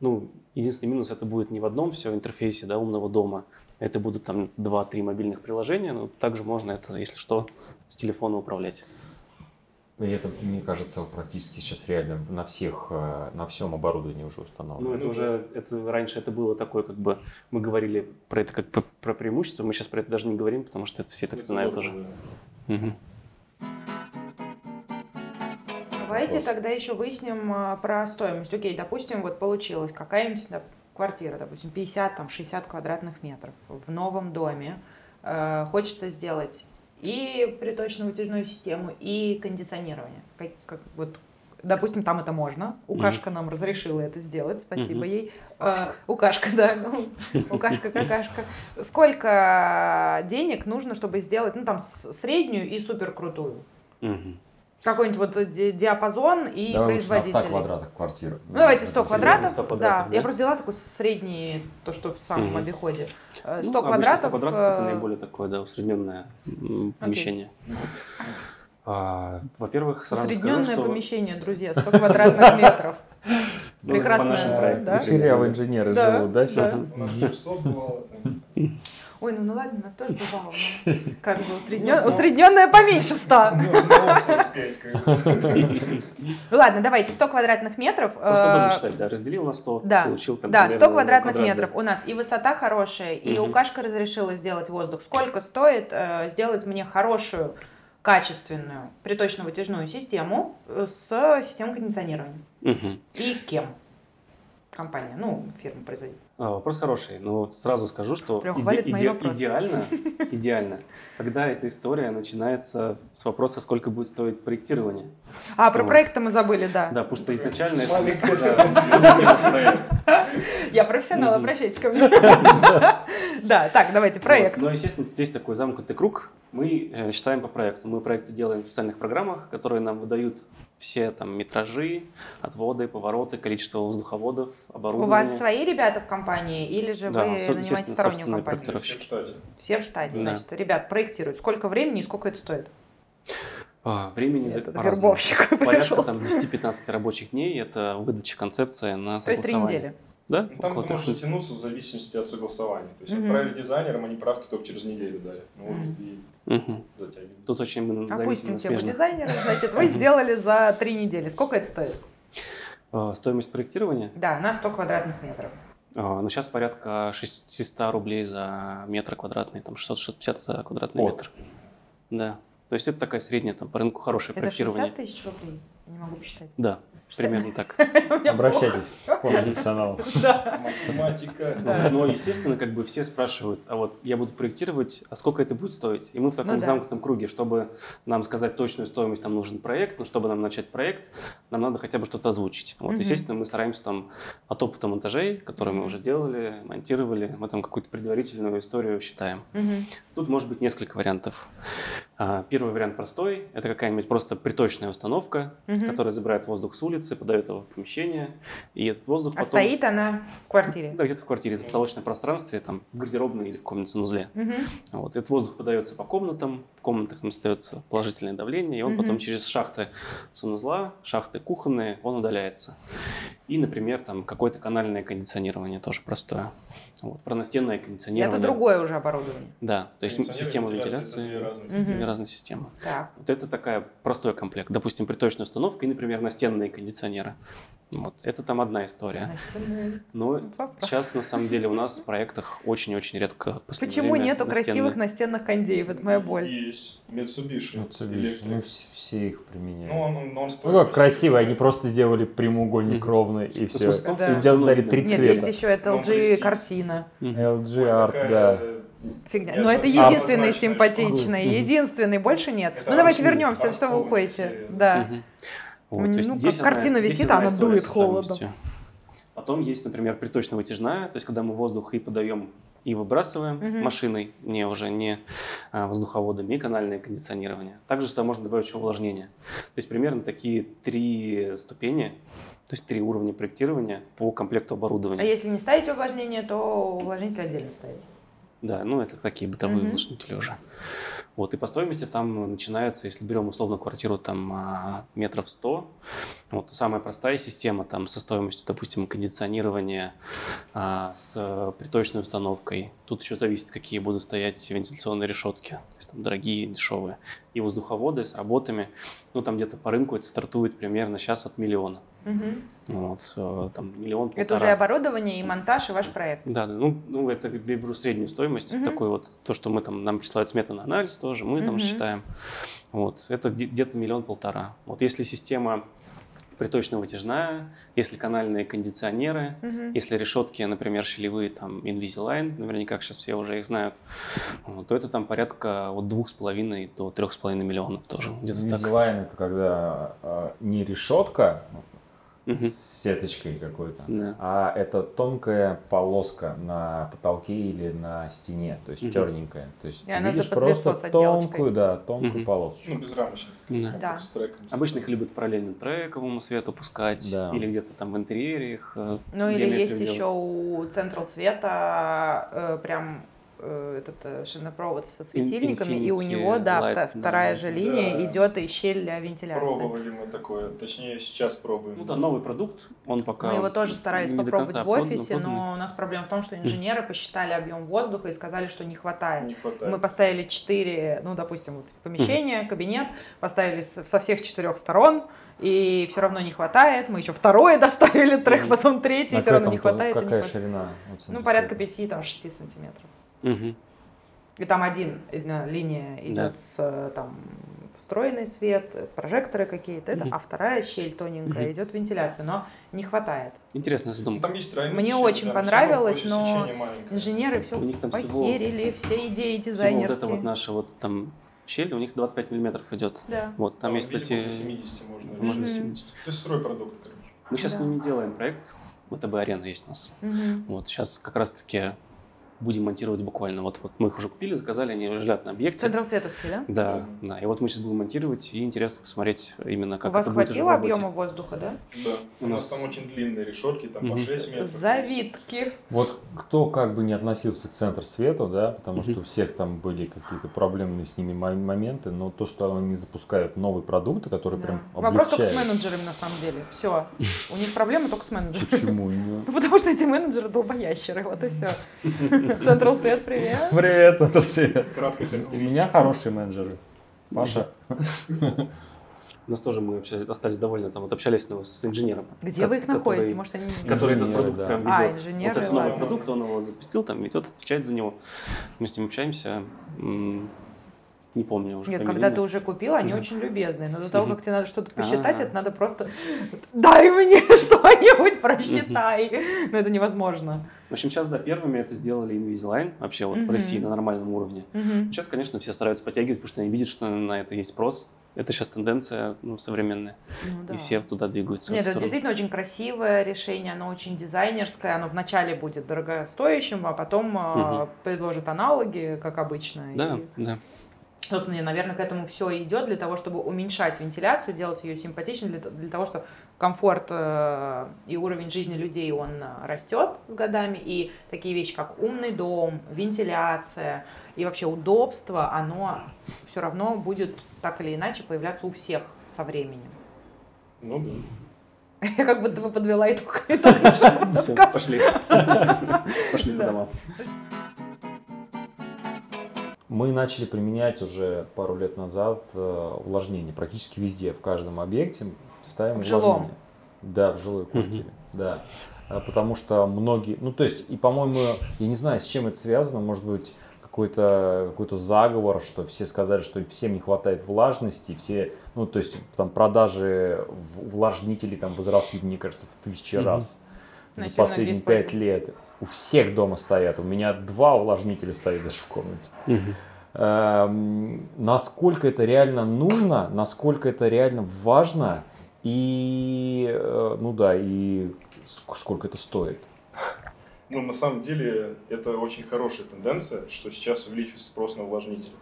Ну, единственный минус это будет не в одном все интерфейсе да, умного дома. Это будут там 2-3 мобильных приложения, но также можно это, если что, с телефона управлять. И это, мне кажется, практически сейчас реально на всех, э, на всем оборудовании уже Ну, установлено. это Ну, уже, это раньше это было такое, как бы, мы говорили про это как про, про преимущество, мы сейчас про это даже не говорим, потому что это все так знают уже. Мгм. Давайте Вопрос. тогда еще выясним а, про стоимость. Окей, допустим, вот получилось какая-нибудь да, квартира, допустим, 50, там, 60 квадратных метров в новом доме. Э, хочется сделать и приточно-вытяжную систему, и кондиционирование. Как, как вот Допустим, там это можно. Укашка нам разрешила это сделать, спасибо Мгм. ей. Э, Укашка, да, ну, Укашка, какашка. Сколько денег нужно, чтобы сделать, ну, там, среднюю и супер крутую? Какой-нибудь вот ди- диапазон и Давай производителей. 100 квадратах квартиры. Ну, давайте 100 Это квадратов. 100 квадратов, да. да? я просто взяла такой средний, то, что в самом Мгм. обиходе. Э, 100 Ну, обычно квадратов. 100 квадратов это э, наиболее такое, да, усредненное помещение. А, во-первых, сразу скажу, Усредненное что помещение, друзья, 100 квадратных метров. ну, прекрасное, по нашим проектам. да? Кучерявые инженеры живут, да, сейчас? У нас 600 бывало там. Ой, ну, ну ладно, у нас тоже бывало. Как бы Ну, усреднен- усредненное поменьше 100. Ну, самого 45, как бы. Ну ладно, давайте 100 квадратных метров. Просто э, считать, да, разделил на 100, Да, получил там Да, примерно 100 за квадратных квадрат, метров. У нас и высота хорошая, и Мгм. Укашка разрешила сделать воздух. Сколько стоит э, сделать мне хорошую, качественную приточно-вытяжную систему э, с системой кондиционирования? Мгм. И кем? Компания, ну, фирма-производитель. А, Вопрос хороший, но сразу скажу, что иде- иде- идеально, идеально, когда эта история начинается с вопроса, сколько будет стоить проектирование. А, про Вот. проект мы забыли, да. Да, потому что изначально. Я профессионал, обращайтесь ко мне. Да, так, давайте, проект. Но, естественно, тут есть такой замкнутый круг. Мы э, считаем по проекту. Мы проекты делаем в специальных программах, которые нам выдают все там метражи, отводы, повороты, количество воздуховодов, У оборудование. вас свои ребята в компании или же Да, вы со- нанимаете стороннюю компанию? Все в штате. Все в штате, Да. значит, ребят проектируют. Сколько времени и сколько это стоит? А, времени за вербовщик Порядка там 10-15 рабочих дней. Это выдача концепции на То есть три согласование. недели. Да, Ну, Там около это может тянуться в зависимости от согласования. То есть Мгм. отправили дизайнерам, они правки только через неделю дали. Ну вот Мгм. и затягивают. Тут очень мы Опустим тему дизайнера. Значит, вы сделали за три недели. Сколько это стоит? А, Стоимость проектирования Да, на 100 квадратных метров. А, ну, сейчас порядка 600 рублей за метр квадратный, там 650 за квадратный Вот. метр. Да. То есть это такая средняя там по рынку хорошее Это проектирование. 60 тысяч рублей? Не могу посчитать. Да, 60. Примерно так. Обращайтесь к профессионалу. Да. Математика. Но, но, естественно, как бы все спрашивают, а вот я буду проектировать, а сколько это будет стоить? И мы в таком Ну замкнутом круге, чтобы нам сказать точную стоимость, нам нужен проект, но чтобы нам начать проект, нам надо хотя бы что-то озвучить. Вот, естественно, мы стараемся там от опыта монтажей, которые мы уже делали, монтировали, мы там какую-то предварительную историю считаем. Тут может быть несколько вариантов. А, Первый вариант простой. Это какая-нибудь просто приточная установка, Мгм. которая забирает воздух с улицы, подает его в помещение. И этот воздух А потом... стоит она в квартире? Да, где-то в квартире, в потолочном пространстве, там, в гардеробной или в комнате санузле. Мгм. Вот. Этот воздух подается по комнатам, комнатах там остается положительное давление, и он Мгм. потом через шахты санузла, шахты кухонные, он удаляется. И, например, там какое-то канальное кондиционирование тоже простое. Вот. Про настенное кондиционирование. Это другое уже оборудование. Да, то есть система вентиляции. Системы. разные системы. Так. Вот это такая простой комплект. Допустим, приточная установка и, например, настенные кондиционеры. Вот. Это там одна история. Настенные. Но Вопрос. сейчас, на самом деле, у нас в проектах очень-очень редко Почему время нету настенные. красивых настенных кондеев? Это моя боль. Есть. Mitsubishi. Mitsubishi. Electric. Ну, вс- все их применяют. Ну, он, он, он Ну стоит как красиво, они просто сделали прямоугольник Мгм. ровный и все. что И сделали три видно. Нет, цвета. есть еще это Ну, LG картина. LG Art, да. Фигня. Это Но это однозначная единственный симпатичный. Единственный, больше нет. Это Ну давайте вернемся, что вы уходите. Да. Вот, то есть ну, здесь как одна- картина здесь висит, одна а она дует холодом. Потом есть, например, приточно-вытяжная, то есть когда мы воздух и подаем, и выбрасываем Мгм. машиной, не уже не а, воздуховодами, и канальное кондиционирование. Также сюда можно добавить еще увлажнение. То есть примерно такие три ступени, то есть три уровня проектирования по комплекту оборудования. А если не ставить увлажнение, то увлажнитель отдельно ставить. Да, ну это такие бытовые Мгм. увлажнители уже. Вот, и по стоимости там начинается, если берем условно квартиру там а, метров 100, вот самая простая система там со стоимостью, допустим, кондиционирования а, с приточной установкой. Тут еще зависит, какие будут стоять вентиляционные решетки, то есть там дорогие, дешевые. И воздуховоды с работами, ну там где-то по рынку это стартует примерно сейчас от миллиона. Мгм. Вот, э, там миллион Это полтора. уже оборудование и монтаж, и ваш проект. Да, да, ну, ну это я беру среднюю стоимость, Мгм. такой вот, то, что мы там, нам присылают сметы на анализ тоже, мы там Мгм. считаем. Вот, это где- где-то миллион-полтора. Вот если система приточно-вытяжная, если канальные кондиционеры, Мгм. если решетки, например, щелевые, там, Invisalign, наверняка сейчас все уже их знают, то это там порядка от двух с половиной до трех с половиной миллионов тоже. Где-то так. Дизайн это когда а, не решетка С сеточкой какой-то, Да. а это тонкая полоска на потолке или на стене, то есть Мгм. черненькая. То есть И ты она видишь просто тонкую, да, тонкую Мгм. полосочку. Ну, безрамочный. Да. Да. С треком. Обычно их любят параллельно трековому свету пускать, Да. или где-то там в интерьере их э, Ну или есть делать. еще у Централ Света э, прям этот э, шинопровод со светильниками, и у Infinity него, да, Light, вта- да, вторая да. же линия Да. идет и щель для вентиляции. Пробовали мы такое. Точнее, сейчас пробуем. Ну да, новый продукт, он пока Мы его тоже старались не до попробовать конца в офисе, продан. но у нас проблема в том, что инженеры посчитали объем воздуха и сказали, что не хватает. Не хватает. Мы поставили четыре, ну, допустим, вот помещение, кабинет, поставили со всех четырех сторон, и все равно не хватает. Мы еще второе доставили трек, потом третий, все равно не хватает. и не Какая хватает. ширина? Ну, порядка света? 5-6 сантиметров. Мгм. И там один одна линия идет Да. с там встроенный свет, прожекторы какие-то, это, Мгм. а вторая щель тоненькая Мгм. идет вентиляция, но не хватает. Интересная задумка. Там есть Мне щели, очень да, понравилось, всего но. Инженеры все У них там всего- похерили, все идеи Всего вот дизайнерские. это вот наша вот там щель, у них 25 миллиметров идет. Да. Вот, там Да, есть, до 70 можно. можно Мгм. 70. То есть сырой продукт, короче. Мы сейчас Да. с ними делаем проект, ВТБ Арена есть у нас. Мгм. Вот, сейчас как раз-таки будем монтировать буквально. Вот, вот мы их уже купили, заказали, они лежат на объекте. Централ Цветовский, да? Да, да. И вот мы сейчас будем монтировать, и интересно посмотреть именно, как У вас это будет хватило объема воздуха, да? Да. У, У нас нас- там очень длинные решетки, там по Мгм. 6 метров. Завитки. Вот кто как бы не относился к центру свету, да, потому что у всех там были какие-то проблемные с ними мо- моменты, но то, что они запускают новые продукты, которые Да. прям Вопрос только с облегчают. менеджерами, на самом деле. Все. У них проблемы только с менеджерами. Почему? Не- Ну, потому что эти менеджеры долбоящеры, вот и все. Централ Свет, привет. Привет, центр света. Кратко У меня хорошие менеджеры. Паша. У нас тоже мы вообще остались довольны, там вот общались ну, с инженером. Где ко- вы их который- находите? Может, они... Который этот Инженеры, продукт да. прям А, ведет. инженеры, вот этот новый ладно. продукт, он его запустил, там ведет, отвечает за него. Мы с ним общаемся. Не помню уже Нет, фамилию, когда ты уже купил, они Мгм. очень любезные. Но до того, как тебе надо что-то посчитать, А. это надо просто дай мне что-нибудь, просчитай. Но это невозможно. В общем, сейчас, да, первыми это сделали Invisalign, вообще вот в. России на нормальном уровне. Сейчас, конечно, все стараются подтягивать, потому что они видят, что на это есть спрос. Это сейчас тенденция ну, современная, Ну да. и все туда двигаются. Нет, это действительно очень красивое решение, оно очень дизайнерское, оно вначале будет дорогостоящим, а потом а, Мгм. предложит аналоги, как обычно. Да, И, да. Собственно, наверное, к этому все идет для того, чтобы уменьшать вентиляцию, делать ее симпатичной, для, для того, чтобы комфорт э, и уровень жизни людей, он э, растет с годами, и такие вещи, как умный дом, вентиляция и вообще удобство, оно все равно будет так или иначе появляться у всех со временем. Ну да. Я как будто бы подвела итог, итог Все, пошли. Пошли по домам. Мы начали применять уже пару лет назад э, увлажнение практически везде, в каждом объекте ставим В жилом? увлажнение. Да, в жилой квартире, да. А, Потому что многие, ну то есть, и по-моему, я не знаю, с чем это связано, может быть, какой-то какой заговор, что все сказали, что всем не хватает влажности, все, ну то есть, там продажи в- увлажнителей там возросли, мне кажется, в тысячи Мгм. раз за последние пять лет. У всех дома стоят, у меня два увлажнителя стоит даже в комнате. Мгм. Эм, насколько это реально нужно, насколько это реально важно и, э, ну да, и ск- сколько это стоит. Ну, на самом деле, это очень хорошая тенденция, что сейчас увеличивается спрос на увлажнители.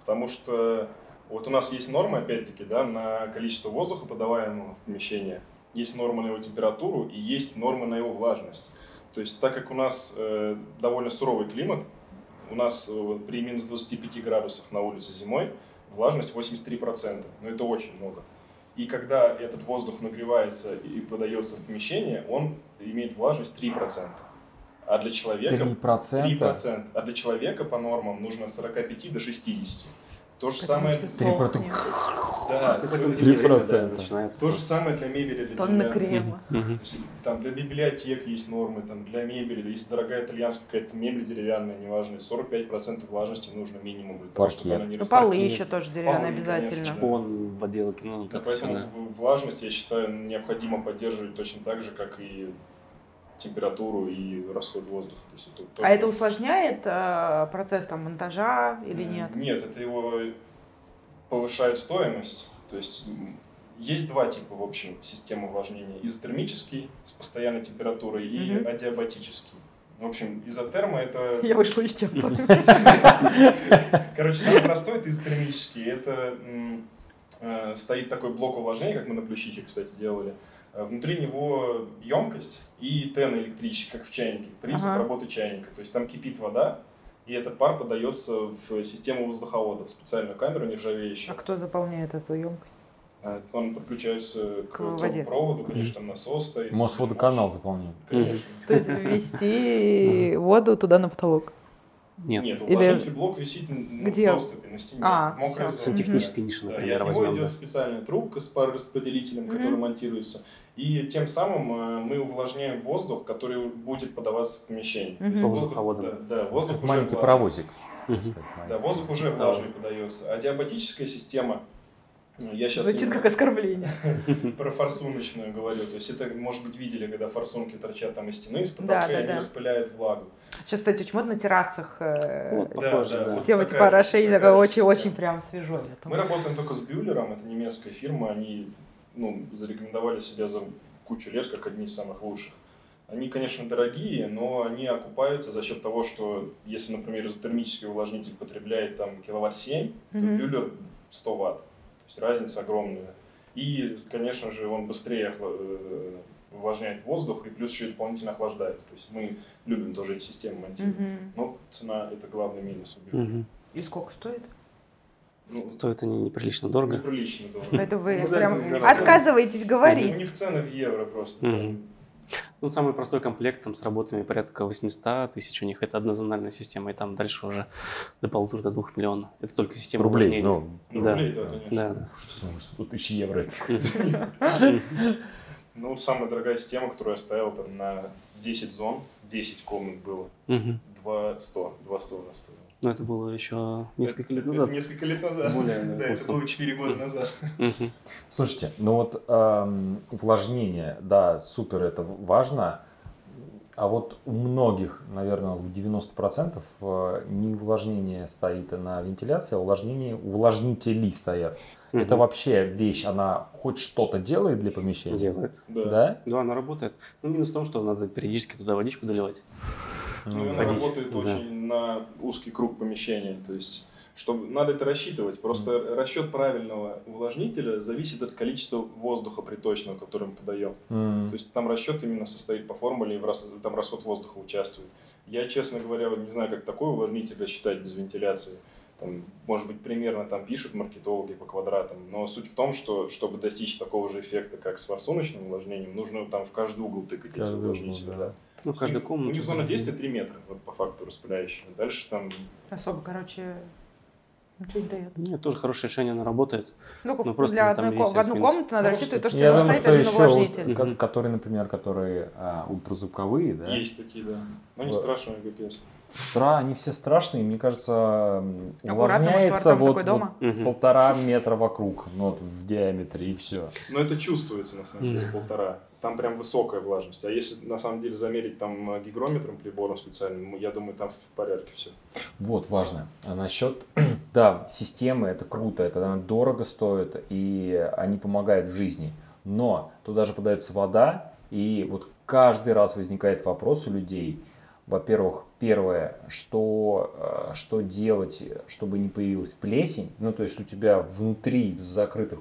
Потому что вот у нас есть норма, опять-таки, да, на количество воздуха, подаваемого в помещение. Есть норма на его температуру и есть норма на его влажность. То есть, так как у нас э, довольно суровый климат, у нас э, при минус 25 градусах на улице зимой влажность 83%. Но это очень много. И когда этот воздух нагревается и подается в помещение, он имеет влажность 3%. А для человека... 3%? 3%. А для человека по нормам нужно от 45 до 60. То же самое... все Три про- сохнет. Да, И поэтому то- зимнее время, да, 3%. начинается. то же самое для мебели. Для деревянной. крема. Есть Там для библиотек есть нормы, там для мебели, если дорогая итальянская какая-то мебель деревянная, неважно, 45% влажности нужно минимум для того, чтобы Паркет. она не Ну, полы еще тоже деревянные Полы, обязательно. конечно, Шпон в отделке, ну, вот Да, все, поэтому да. в- влажность, я считаю, необходимо поддерживать точно так же, как и температуру и расход воздуха. То есть это тоже- А это усложняет э, процесс там монтажа или нет? Нет, это его повышает стоимость. То есть есть два типа, в общем, системы увлажнения. Изотермический с постоянной температурой и Мгм. адиабатический. В общем, изотермо это... Я вышла из чата. Короче, самый простой это изотермический. Это э, стоит такой блок увлажнения, как мы на плющихе, кстати, делали. Э, Внутри него емкость и тен электрический, как в чайнике. Принцип Ага. работы чайника. То есть там кипит вода, и этот пар подается в систему воздуховода, в специальную камеру А нержавеющую. кто заполняет эту емкость? А Он подключается к, К воде. проводу, конечно, там насос стоит. Мосводоканал заполняет. Конечно. То есть ввести воду туда на потолок. Нет, Нет, Или- увлажнитель блок висит ну, Где? в доступе на стене. А, Мокрая зона. сантехнической ниши, Да, например, от него возьмем. идет да. специальная трубка с парораспределителем, который Мгм. монтируется. И тем самым э, мы увлажняем воздух, который будет подаваться в помещение. Есть Мгм. воздух- Воздуховодом. Да, да, воздух уже маленький влажный. паровозик. Мгм. Да, воздух уже Типа влажный подается. А диабатическая система, ну, я сейчас Звучит как оскорбление. про форсуночную говорю. То есть это, может быть, видели, когда форсунки торчат там из стены, из Да, потолка, да, и они да. распыляют влагу. Сейчас, кстати, очень модно на террасах. э, Вот, похоже, да. вот Система такая типа орошения, очень-очень прям свежо. Мы работаем только с Бюллером, это немецкая фирма, они ну, зарекомендовали себя за кучу лет как одни из самых лучших. Они, конечно, дорогие, но они окупаются за счет того, что если, например, изотермический увлажнитель потребляет там киловатт 7, то Мгм. Бюллер 100 ватт. То есть разница огромная. И, конечно же, он быстрее э, увлажняет воздух и плюс еще и дополнительно охлаждает. То есть мы любим тоже эти системы монтировать. Мгм. Но цена – это главный минус у Бюллера. Мгм. И сколько стоит? Ну, Стоят они неприлично дорого. неприлично дорого. Вы Ну, да, прям ну, да, отказываетесь У говорить. них цены в евро просто. Ну, самый простой комплект там с работами порядка 800 тысяч у них. Это однозональная система, и там дальше уже до полутора, до двух миллионов. Это только система Рублей, увлажнения. ну, Да. Рублей, да, конечно. Да, да. что, 100 тысяч евро. Ну, самая дорогая система, которую я ставил, там на 10 зон, 10 комнат было. Мгм. 2 100, 2 100 она стоила. Но это было еще несколько лет Это- назад. Это несколько лет назад. С более Да, это курсом. было 4 года назад. Слушайте, ну вот эм, увлажнение, да, супер, это важно. А вот у многих, наверное, у 90% э, не увлажнение стоит на вентиляции, а увлажнение, увлажнители стоят. Это Мгм. вообще вещь, она хоть что-то делает для помещения? делает. Да. Да? Да, она работает. Ну, минус в том, что надо периодически туда водичку доливать. Ну, и она ходить. работает Да. очень на узкий круг помещения. То есть, чтобы надо это рассчитывать. Просто расчет правильного увлажнителя зависит от количества воздуха приточного, который мы подаем. М. То есть там расчет именно состоит по формуле, и в рас- там расход воздуха участвует. Я, честно говоря, вот не знаю, как такой увлажнитель рассчитать без вентиляции. Там, может быть, примерно там пишут маркетологи по квадратам, но суть в том, что чтобы достичь такого же эффекта, как с форсуночным увлажнением, нужно там в каждый угол тыкать эти Каждый угол, увлажнители. да. да. Ну, в каждой У комнате. них зона действия 3 метра, вот по факту распыляющая. Дальше там Особо, короче, ничего не дает. Нет, тоже хорошее решение, она работает. Ну, Ну, просто для там одной, в одну минус. комнату надо Ну, рассчитывать то, что Я у думаю, что один еще вот, увлажнитель. ко- Мгм. которые, например, которые а, ультразвуковые, да? есть такие, да. Но не Вот. страшно, капец. Стра, они все страшные, мне кажется, увлажняется вот, дома? вот Мгм. полтора метра вокруг, ну, вот в диаметре и все. Но это чувствуется, на самом деле, полтора. Там прям высокая влажность. А если на самом деле замерить там э, гигрометром, прибором специальным, я думаю, там в порядке все. Вот, важно. А насчет, да, системы, это круто, это она дорого стоит, и они помогают в жизни. Но туда же подается вода, и вот каждый раз возникает вопрос у людей, во-первых, первое, что, э, что делать, чтобы не появилась плесень, ну, то есть у тебя внутри закрытых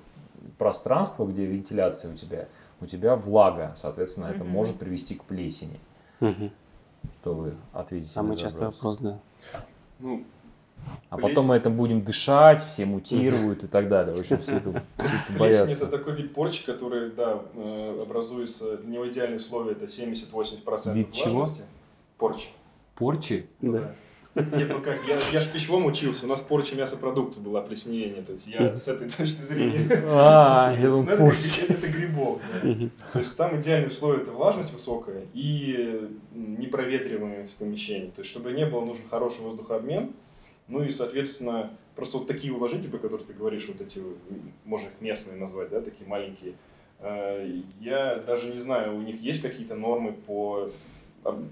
пространствах, где вентиляция у тебя, у тебя влага, соответственно, это Мгм. может привести к плесени. Мгм. Что вы ответите? на Самый этот частый вопрос, да. Ну, а Пле- потом мы это будем дышать, все мутируют и так далее. В общем, все это, все это Плесень боятся. это такой вид порчи, который, да, э, образуется, для него идеальные условия это 70-80% Вид чего? влажности. Порчи. Порчи? Да. Нет, ну как, я, я ж в пищевом учился, у нас порча мясопродуктов была, плесневение, то есть я с этой точки зрения... А, я Ну, думал, это, порчи. гри- это грибок. То есть там идеальные условия это влажность высокая и непроветриваемость помещений. То есть чтобы не было, нужен хороший воздухообмен. Ну и, соответственно, просто вот такие увлажнители, про которые ты говоришь, вот эти, можно их местные назвать, да, такие маленькие. Э, Я даже не знаю, у них есть какие-то нормы по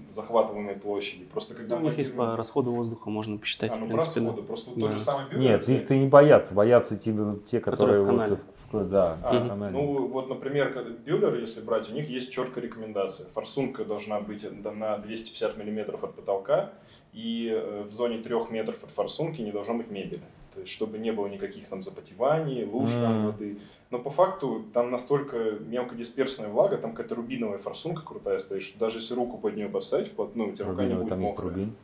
захватываемой площади. Просто когда Ну, у них есть по расходу воздуха, можно посчитать, А, в ну, принципе, да. расходы. Просто вот Да. тот же самый бюллер. Нет, их ты не боятся. Боятся те, те которые, Которые в вот канале. в- да, А, в канале. ну вот, например, Бюллер, если брать, у них есть четкая рекомендация. Форсунка должна быть да, на 250 миллиметров от потолка, и э, в зоне 3 метров от форсунки не должно быть мебели. То есть, чтобы не было никаких там запотеваний, луж там Мгм. воды. Но по факту там настолько мелкодисперсная влага, там какая-то рубиновая форсунка крутая стоит, что даже если руку под нее поставить, вплотную, у тебя рука не Рубиновый, будет там есть мокрая. рубин.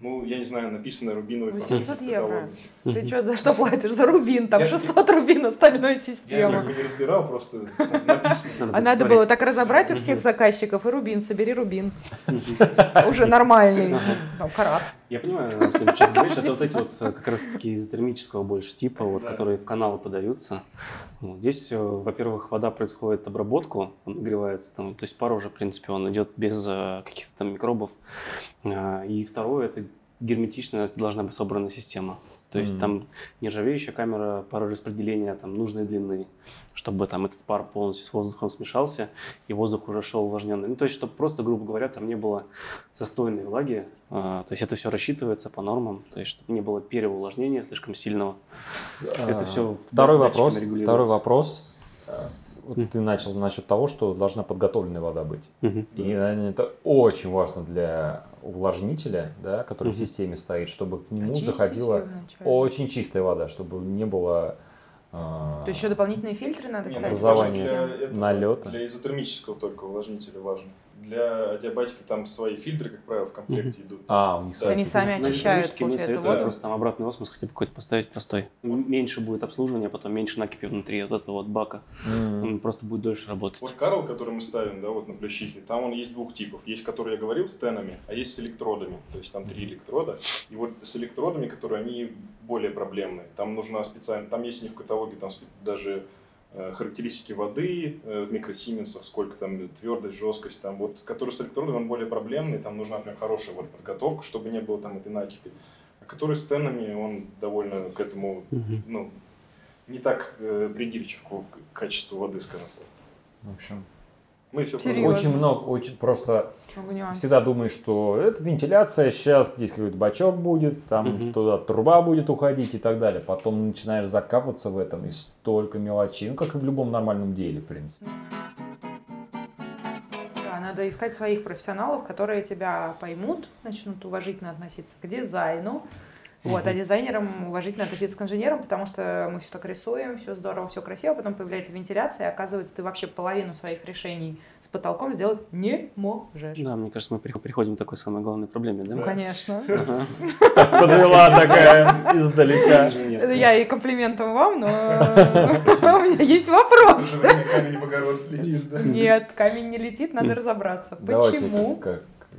Ну, я не знаю, написано рубиновый 800 форсунки в евро. Ты что, за что платишь? За рубин, там Я- 600 рубин остальной Я системы. как бы не разбирал, просто написано. А надо было так разобрать у всех заказчиков и рубин, собери рубин. Уже нормальный. Ну, карат. Я понимаю, что ты сейчас говоришь, это вот эти вот э, как раз таки изотермического больше типа, вот, Да. которые в каналы подаются. Здесь, э, во-первых, вода происходит обработку, нагревается, там, то есть пар уже, в принципе, он идет без э, каких-то там микробов. И второе, это герметичная должна быть собрана система. То есть Мгм. там нержавеющая камера парораспределения там, нужной длины, чтобы там этот пар полностью с воздухом смешался, и воздух уже шел увлажненный. Ну, то есть, чтобы просто, грубо говоря, там не было застойной влаги. а, то есть, это все рассчитывается по нормам, то есть, чтобы не было переувлажнения слишком сильного. Это А, всё Второй датчиками вопрос. Второй вопрос. А, Вот ты начал насчет того, что должна подготовленная вода быть. Мгм. И это очень важно для увлажнителя, да, который в Мгм. системе стоит, чтобы к нему Очистить заходила очень чистая вода, чтобы не было а, То есть еще дополнительные фильтры надо ставить? Образование налета. Для изотермического только увлажнителя важно. Для адиабатики там свои фильтры, как правило, в комплекте идут. А, у них Да. свои Они фильтры. сами На очищают, электрические мы советуем воду. просто там обратный осмос хотя бы какой-то поставить простой. Меньше будет обслуживания, потом меньше накипи внутри вот этого вот бака. М. Он просто будет дольше работать. Вот Карл, который мы ставим, да, вот на Плющихе, там он есть двух типов. Есть, который я говорил, с тенами, а есть с электродами. То есть там три электрода. И вот с электродами, которые они более проблемные. Там нужна специально, там есть у них в каталоге там даже характеристики воды э, в микросименсах, сколько там твердость, жесткость, там вот, который с электродами, он более проблемный, там нужна прям хорошая вот подготовка, чтобы не было там этой накипи. А который с тенами, он довольно к этому, ну, не так э, придирчив к к качеству воды, скажем так. В общем, Мы все Серьезно? очень много, очень просто всегда думаешь, что это вентиляция, сейчас здесь какой-то бачок будет, там Мгм. туда труба будет уходить и так далее. Потом начинаешь закапываться в этом и столько мелочей, ну как и в любом нормальном деле, в принципе. Да, надо искать своих профессионалов, которые тебя поймут, начнут уважительно относиться к дизайну. Вот, а дизайнерам уважительно относиться к инженерам, потому что мы все так рисуем, все здорово, все красиво, потом появляется вентиляция, и оказывается, ты вообще половину своих решений с потолком сделать не можешь. Да, мне кажется, мы прих- приходим к такой самой главной проблеме, да? Ну, конечно. Подвела такая издалека. Это я и комплиментом вам, но у меня есть вопрос. камень в огород летит, да? Нет, камень не летит, надо разобраться. Давайте Почему?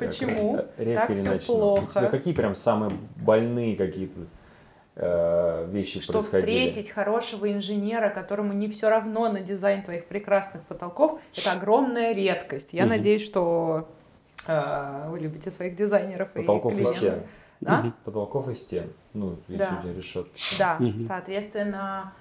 Почему как так всё начнем. плохо? У тебя какие прям самые больные какие-то э, вещи Что происходили? встретить хорошего инженера, которому не все равно на дизайн твоих прекрасных потолков, это огромная редкость. Я Мгм. надеюсь, что э, вы любите своих дизайнеров Потолков и и клиентов. стен. Да? Мгм. Потолков и стен. Ну, Да. если у тебя решетки. Да, Мгм. соответственно,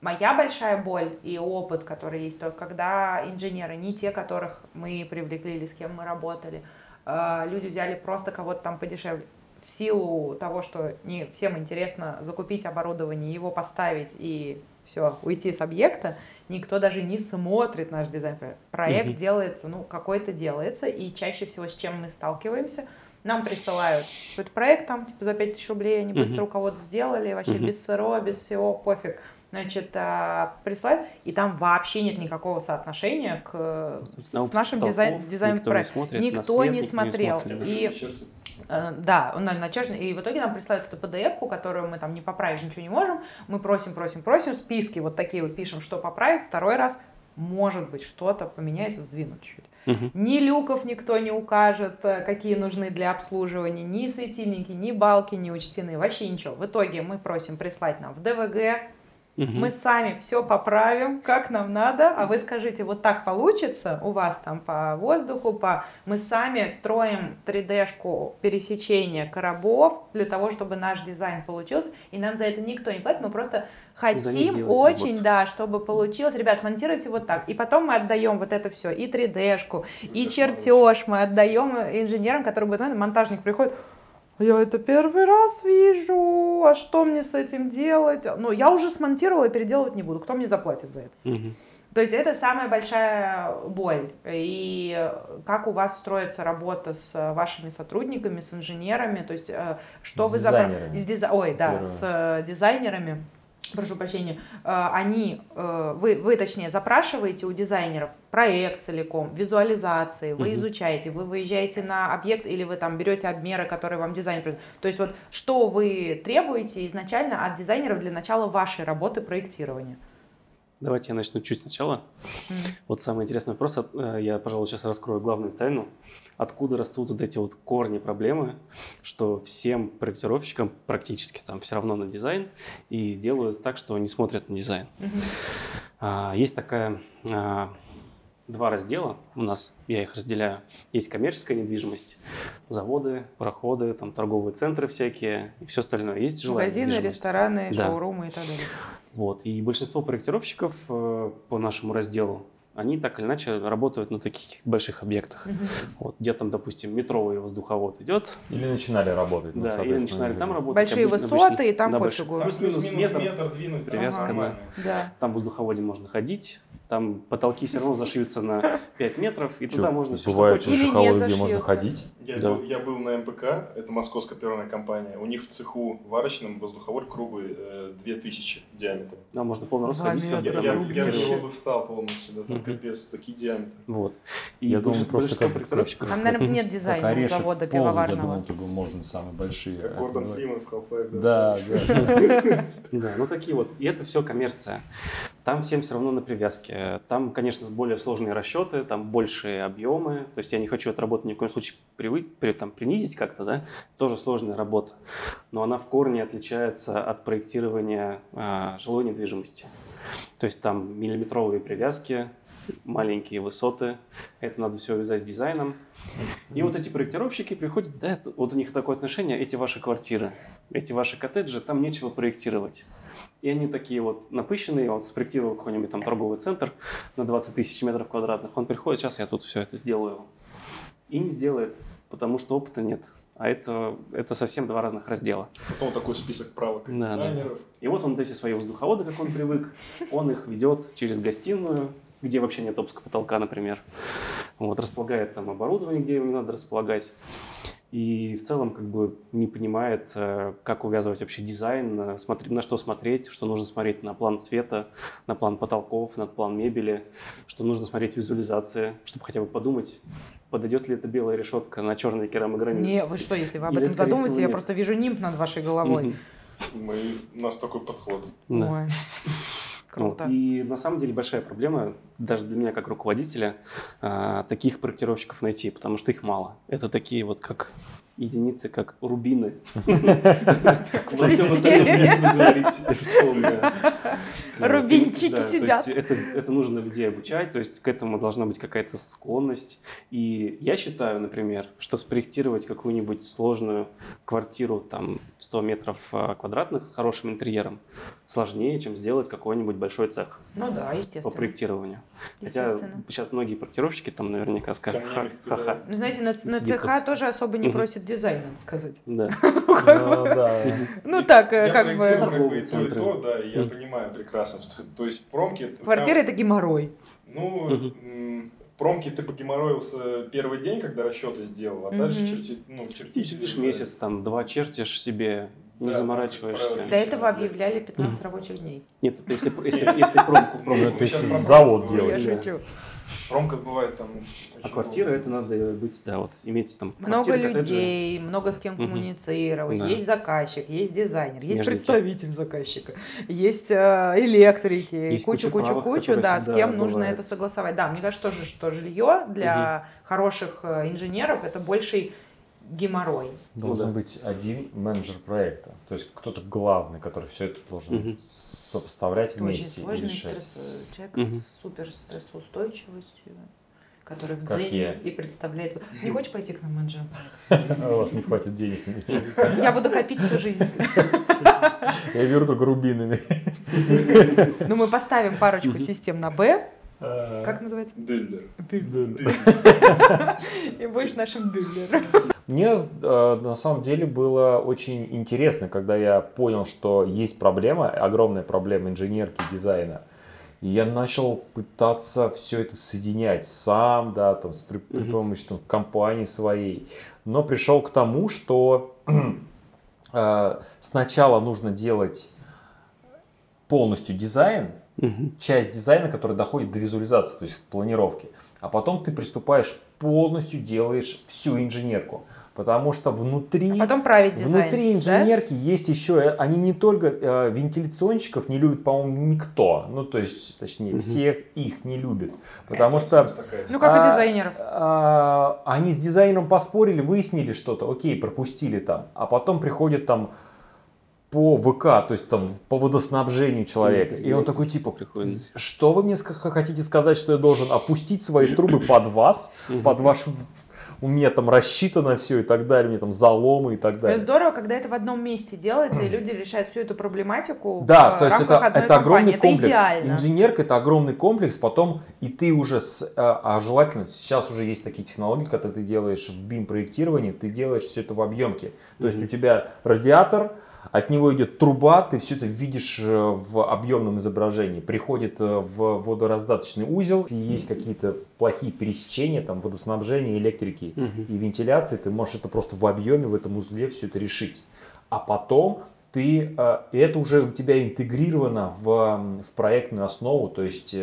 моя большая боль и опыт, который есть, то когда инженеры, не те, которых мы привлекли или с кем мы работали, э, люди взяли просто кого-то там подешевле, в силу того, что не всем интересно закупить оборудование, его поставить и все, уйти с объекта, никто даже не смотрит наш дизайн. Проект Мгм. делается, ну, какой-то делается, и чаще всего с чем мы сталкиваемся, нам присылают какой-то проект там, типа, за 5000 рублей, они быстро у кого-то сделали, вообще Мгм. без СРО, без всего, пофиг. Значит, а, присылают, и там вообще нет никакого соотношения к, Собственно, с нашим дизайн, дизайном никто не проекта. смотрит, Никто на свет не никто смотрел. смотрит, да. И Э, Да, он на- начальник, и в итоге нам присылают эту PDF-ку, которую мы там не поправить ничего не можем. Мы просим, просим, просим, списки вот такие вот пишем, что поправить. Второй раз, может быть, что-то поменяется, сдвинут чуть. Мгм. Ни люков никто не укажет, э, какие нужны для обслуживания, ни светильники, ни балки не учтены, вообще ничего. В итоге мы просим прислать нам в ДВГ, Мгм. мы сами все поправим, как нам надо, а вы скажите, вот так получится у вас там по воздуху, по... Мы сами строим 3D-шку пересечения коробов для того, чтобы наш дизайн получился, и нам за это никто не платит, мы просто хотим очень, работу. да, чтобы получилось. Ребят, смонтируйте вот так. И потом мы отдаем вот это все, и 3D-шку, и чертеж мы отдаем инженерам, которые будут, наверное, монтажник приходит, я это первый раз вижу, а что мне с этим делать? Ну, я уже смонтировала и переделывать не буду. Кто мне заплатит за это? Мгм. То есть это самая большая боль. И как у вас строится работа с вашими сотрудниками, с инженерами, то есть э, что С вы дизайнерами. с диза- Ой, да, Первое. с дизайнерами. Прошу прощения, э, они, э, вы, вы, точнее, запрашиваете у дизайнеров проект целиком, визуализации, вы Мгм. изучаете, вы выезжаете на объект или вы там берете обмеры, которые вам дизайн пред- То есть вот что вы требуете изначально от дизайнеров для начала вашей работы проектирования? Давайте я начну чуть сначала. Мгм. Вот самый интересный вопрос, э, я, пожалуй, сейчас раскрою главную тайну. Откуда растут вот эти вот корни проблемы, что всем проектировщикам практически там все равно на дизайн и делают так, что не смотрят на дизайн. А, Есть такая а, два раздела у нас, я их разделяю. Есть коммерческая недвижимость, заводы, проходы, там торговые центры всякие и все остальное. Есть жилая Магазины, недвижимость. рестораны, Да. шоурумы и так далее. Вот. И большинство проектировщиков э, по нашему разделу, они так или иначе работают на таких больших объектах. Мгм. Вот, где там, допустим, метровый воздуховод идет, Или начинали работать. ну, да, или начинали там работать. Большие обычно- высоты, обычно и там на пофигу. Плюс-минус метр. двинуть, привязка, нормально. Да. Там в воздуховоде можно ходить, там потолки все равно зашьются на 5 метров, и туда можно все, что Бывают хочешь. Или не шахалы, где можно ходить. Я, Да. был, я был на МПК, это московская перная компания. У них в цеху варочном воздуховод круглый э, 2000 диаметра. Да, можно полный рост ходить, Я, я, я него бы встал полностью, да, там капец, такие диаметры. Вот. И Я большинство, просто как- проектировщиков... Там, наверное, нет дизайна завода Я пивоварного. думал, только можно самые большие. Как Гордон. Фриман в Half-Life. Да, да. Да, ну такие вот. И это все коммерция. Там всем все равно на привязке. Там, конечно, более сложные расчеты, там большие объемы. То есть я не хочу эту работу ни в коем случае привы- при- там, принизить как-то, да. Тоже сложная работа. Но она в корне отличается от проектирования а, жилой недвижимости. То есть там миллиметровые привязки, маленькие высоты. Это надо все вязать с дизайном. И вот эти проектировщики приходят, да, вот у них такое отношение, эти ваши квартиры, эти ваши коттеджи, там нечего проектировать. И они такие вот напыщенные, он спроектировал какой-нибудь там торговый центр на 20 тысяч метров квадратных, он приходит, сейчас я тут все это сделаю. И не сделает, потому что опыта нет. А это, это совсем два разных раздела. Потом такой список правок Да, да. дизайнеров. И вот он вот эти свои воздуховоды, как он привык, он их ведет через гостиную, где вообще нет опуска потолка, например. Вот, располагает там оборудование, где его не надо располагать. И в целом как бы не понимает, э, как увязывать вообще дизайн, э, смотри- на что смотреть, что нужно смотреть на план цвета, на план потолков, на план мебели, что нужно смотреть визуализации, чтобы хотя бы подумать, подойдет ли эта белая решетка на черный керамогранит. Не, вы что, если вы об Или, этом задумаетесь, всего, я нет. просто вижу нимб над вашей головой. Мы, у нас такой подход. Да. Ой, Вот. круто. И на самом деле большая проблема, даже для меня как руководителя, а, таких проектировщиков найти, потому что их мало. Это такие вот как единицы, как рубины. Во всем остальном не буду говорить, в чем, да. Рубинчики сидят. это нужно людей обучать, то есть к этому должна быть какая-то склонность. И я считаю, например, что спроектировать какую-нибудь сложную квартиру там 100 метров а, квадратных с хорошим интерьером сложнее, чем сделать какой-нибудь большой цех Ну да, по естественно. проектированию. Хотя сейчас многие проектировщики там наверняка скажут ха-ха. Ну, знаете, на, на цеха тоже особо не просят дизайн, надо сказать. Да. Ну, да. Ну так, э, Я как проектирую бы... как бы и то, и то, да, я понимаю прекрасно. То есть в промке... Квартира это геморрой. Ну, промке ты погеморроился первый день, когда расчеты сделал, а дальше черти, ну, Ты чертить. сидишь уже- месяц, там, два чертишь себе, не Да, заморачиваешься. правильно. До этого объявляли 15 рабочих дней. Нет, это если, если, если промку, Ну, промку. если про завод Я делаешь. да. шучу. Промка бывает там... А квартира это надо быть, да, вот иметь там Много людей, много с кем коммуницировать. Да. Есть заказчик, есть дизайнер, есть представитель заказчика, есть э, электрики, Есть кучу, куча кучу, правок, кучу, которые да, с кем нужно это согласовать. Да, мне кажется тоже, что жилье для хороших э, инженеров это больший геморрой. Должен да. быть один менеджер проекта. То есть кто-то главный, который все это должен Мгм. сопоставлять Это очень вместе и сложный решать. стресс- человек Мгм. с супер стрессоустойчивостью, который в Как дзене я. и представляет. Не хочешь пойти к нам менеджером? А У вас не хватит денег. Я буду копить всю жизнь. Я верну только рубинами. Ну, мы поставим парочку систем на Б. Как? Как называется? Бюллер. И будешь нашим бюллером. Мне э, на самом деле было очень интересно, когда я понял, что есть проблема, огромная проблема инженерки дизайна. И я начал пытаться все это соединять сам, да, там, с, при, при помощи там, компании своей. Но пришел к тому, что э, сначала нужно делать полностью дизайн, часть дизайна, которая доходит до визуализации, то есть планировки. А потом ты приступаешь полностью делаешь всю инженерку. Потому что внутри, А потом править дизайн. внутри да? инженерки есть еще, э, они не только э, вентиляционщиков не любят, по-моему, никто. Ну, то есть, точнее, Мгм. всех их не любят. Потому что Такая. Ну, как А, и дизайнеров. а, они с дизайнером поспорили, выяснили что-то, окей, пропустили там. А потом приходит там по ВК, то есть там по водоснабжению человека. И он такой типа, что вы мне хотите сказать, что я должен опустить свои трубы под вас, под ваш... У меня там рассчитано все и так далее, у меня там заломы и так Это далее. здорово, когда это в одном месте делается, и люди решают всю эту проблематику Да, в то есть это, это огромный компании. комплекс. Это идеально. Инженерка это огромный комплекс, потом и ты уже, с, э, а желательно, сейчас уже есть такие технологии, когда ты делаешь в BIM проектировании, ты делаешь все это в объемке. То есть Мгм. у тебя радиатор, от него идет труба, ты все это видишь э, в объемном изображении. Приходит э, в водораздаточный узел, есть какие-то плохие пересечения, там водоснабжения, электрики Мгм. и вентиляции, ты можешь это просто в объеме, в этом узле все это решить. А потом ты, э, это уже у тебя интегрировано в, в проектную основу, то есть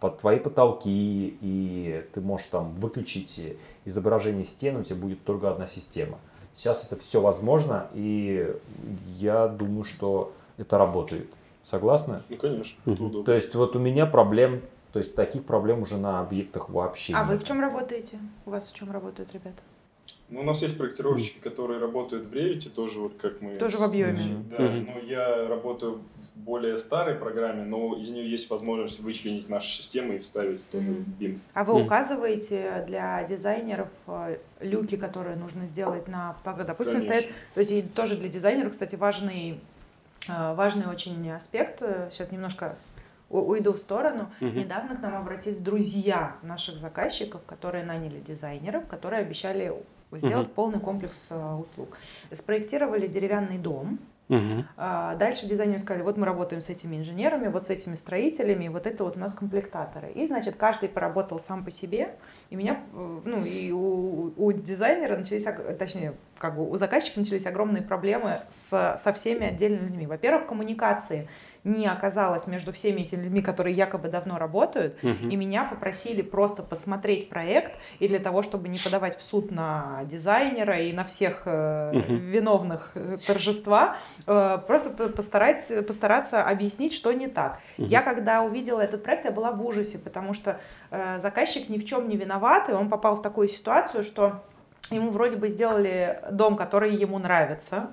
под твои потолки, и ты можешь там выключить изображение стен, у тебя будет только одна система. Сейчас это все возможно, и я думаю, что это работает. Согласны? Ну, конечно, удобно. То есть вот у меня проблем, то есть таких проблем уже на объектах вообще А вы нет. в чем работаете? У вас в чем работают ребята? Ну, у нас есть проектировщики, которые работают в Revit, тоже вот как мы... Тоже в объеме. Да, Мгм. но я работаю в более старой программе, но из нее есть возможность вычленить наши системы и вставить тоже Мгм. в BIM. А вы Мгм. указываете для дизайнеров э, люки, которые нужно сделать на? Допустим, Конечно. стоят, то есть и тоже для дизайнеров, кстати, важный, э, важный очень аспект. Сейчас немножко уйду в сторону. Мгм. Недавно к нам обратились друзья наших заказчиков, которые наняли дизайнеров, которые обещали сделать Мгм. полный комплекс э, услуг. Спроектировали деревянный дом, а Дальше дизайнеры сказали, вот мы работаем с этими инженерами, вот с этими строителями, вот это вот у нас комплектаторы. И, значит, каждый поработал сам по себе, и меня, э, ну, и у, у дизайнера начались, точнее, как бы у заказчика начались огромные проблемы с, со всеми отдельными людьми. Во-первых, коммуникации не оказалось между всеми этими людьми, которые якобы давно работают, Мгм. и меня попросили просто посмотреть проект, и для того, чтобы не подавать в суд на дизайнера и на всех э, Мгм. виновных э, торжества, э, просто по- постарать, постараться объяснить, что не так. Мгм. Я когда увидела этот проект, я была в ужасе, потому что э, заказчик ни в чем не виноват, и он попал в такую ситуацию, что ему вроде бы сделали дом, который ему нравится,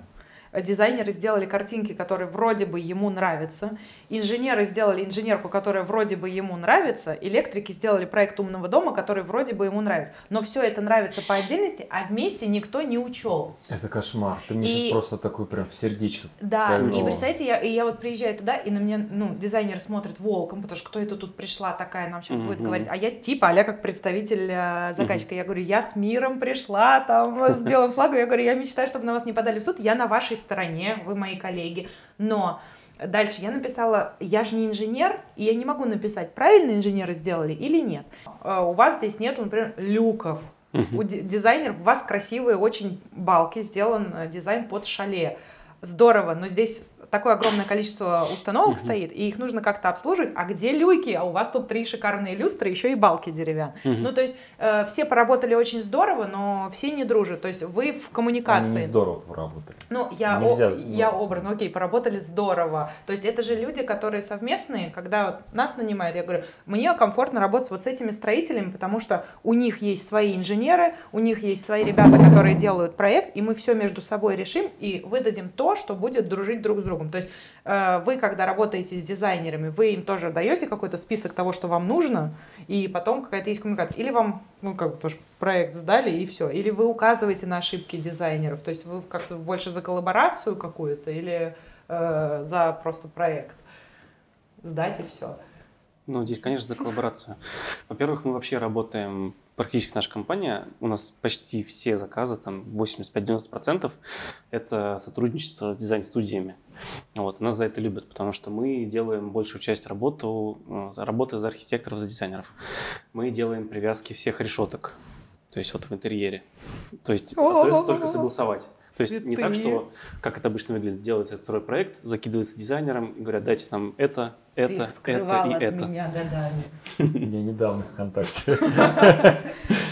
Дизайнеры сделали картинки, которые вроде бы ему нравятся. Инженеры сделали инженерку, которая вроде бы ему нравится. Электрики сделали проект умного дома, который вроде бы ему нравится. Но все это нравится по отдельности, а вместе никто не учел. Это кошмар. Ты мне И- сейчас просто такой прям в сердечко. Да, Кольнуло. и представляете, я, и я вот приезжаю туда, и на меня, ну, дизайнер смотрит волком, потому что кто это тут пришла такая, нам сейчас будет Мгм. говорить. А я типа, а как представитель э, заказчика. Я говорю, я с миром пришла, там, с белым флагом. Я говорю, я мечтаю, чтобы на вас не подали в суд. Я на вашей стороне, вы мои коллеги. Но дальше я написала, я же не инженер, и я не могу написать, правильно инженеры сделали или нет. Э, У вас здесь нету, например, люков. У ди- дизайнеров, у вас красивые очень балки, сделан э, дизайн под шале. Здорово, но здесь такое огромное количество установок Мгм. стоит, и их нужно как-то обслуживать. А где люки? А у вас тут три шикарные люстры, еще и балки деревянные. Мгм. Ну, то есть э, все поработали очень здорово, но все не дружат. То есть вы в Они коммуникации. не здорово поработали. Ну, я, Нельзя, о- ну- я образно, окей, поработали здорово. То есть это же люди, которые совместные, когда вот нас нанимают, я говорю, мне комфортно работать вот с этими строителями, потому что у них есть свои инженеры, у них есть свои ребята, которые делают проект, и мы все между собой решим и выдадим то, что будет дружить друг с другом. То есть э, вы, когда работаете с дизайнерами, вы им тоже даете какой-то список того, что вам нужно, и потом какая-то есть коммуникация. Или вам, ну, как бы тоже проект сдали, и все. Или вы указываете на ошибки дизайнеров. То есть вы как-то больше за коллаборацию какую-то или э, за просто проект. Сдать и все. Ну, здесь, конечно, за коллаборацию. Во-первых, мы вообще работаем, практически наша компания, у нас почти все заказы, там 85-90% это сотрудничество с дизайн-студиями. Вот, нас за это любят, потому что мы делаем большую часть работы, э, работы за архитекторов, за дизайнеров. Мы делаем привязки всех решеток, то есть вот в интерьере. То есть остается только согласовать. То есть не так, что, как это обычно выглядит, делается сырой проект, закидывается дизайнером и говорят, дайте нам это, это, это и это. меня годами. Я недавно в ВКонтакте.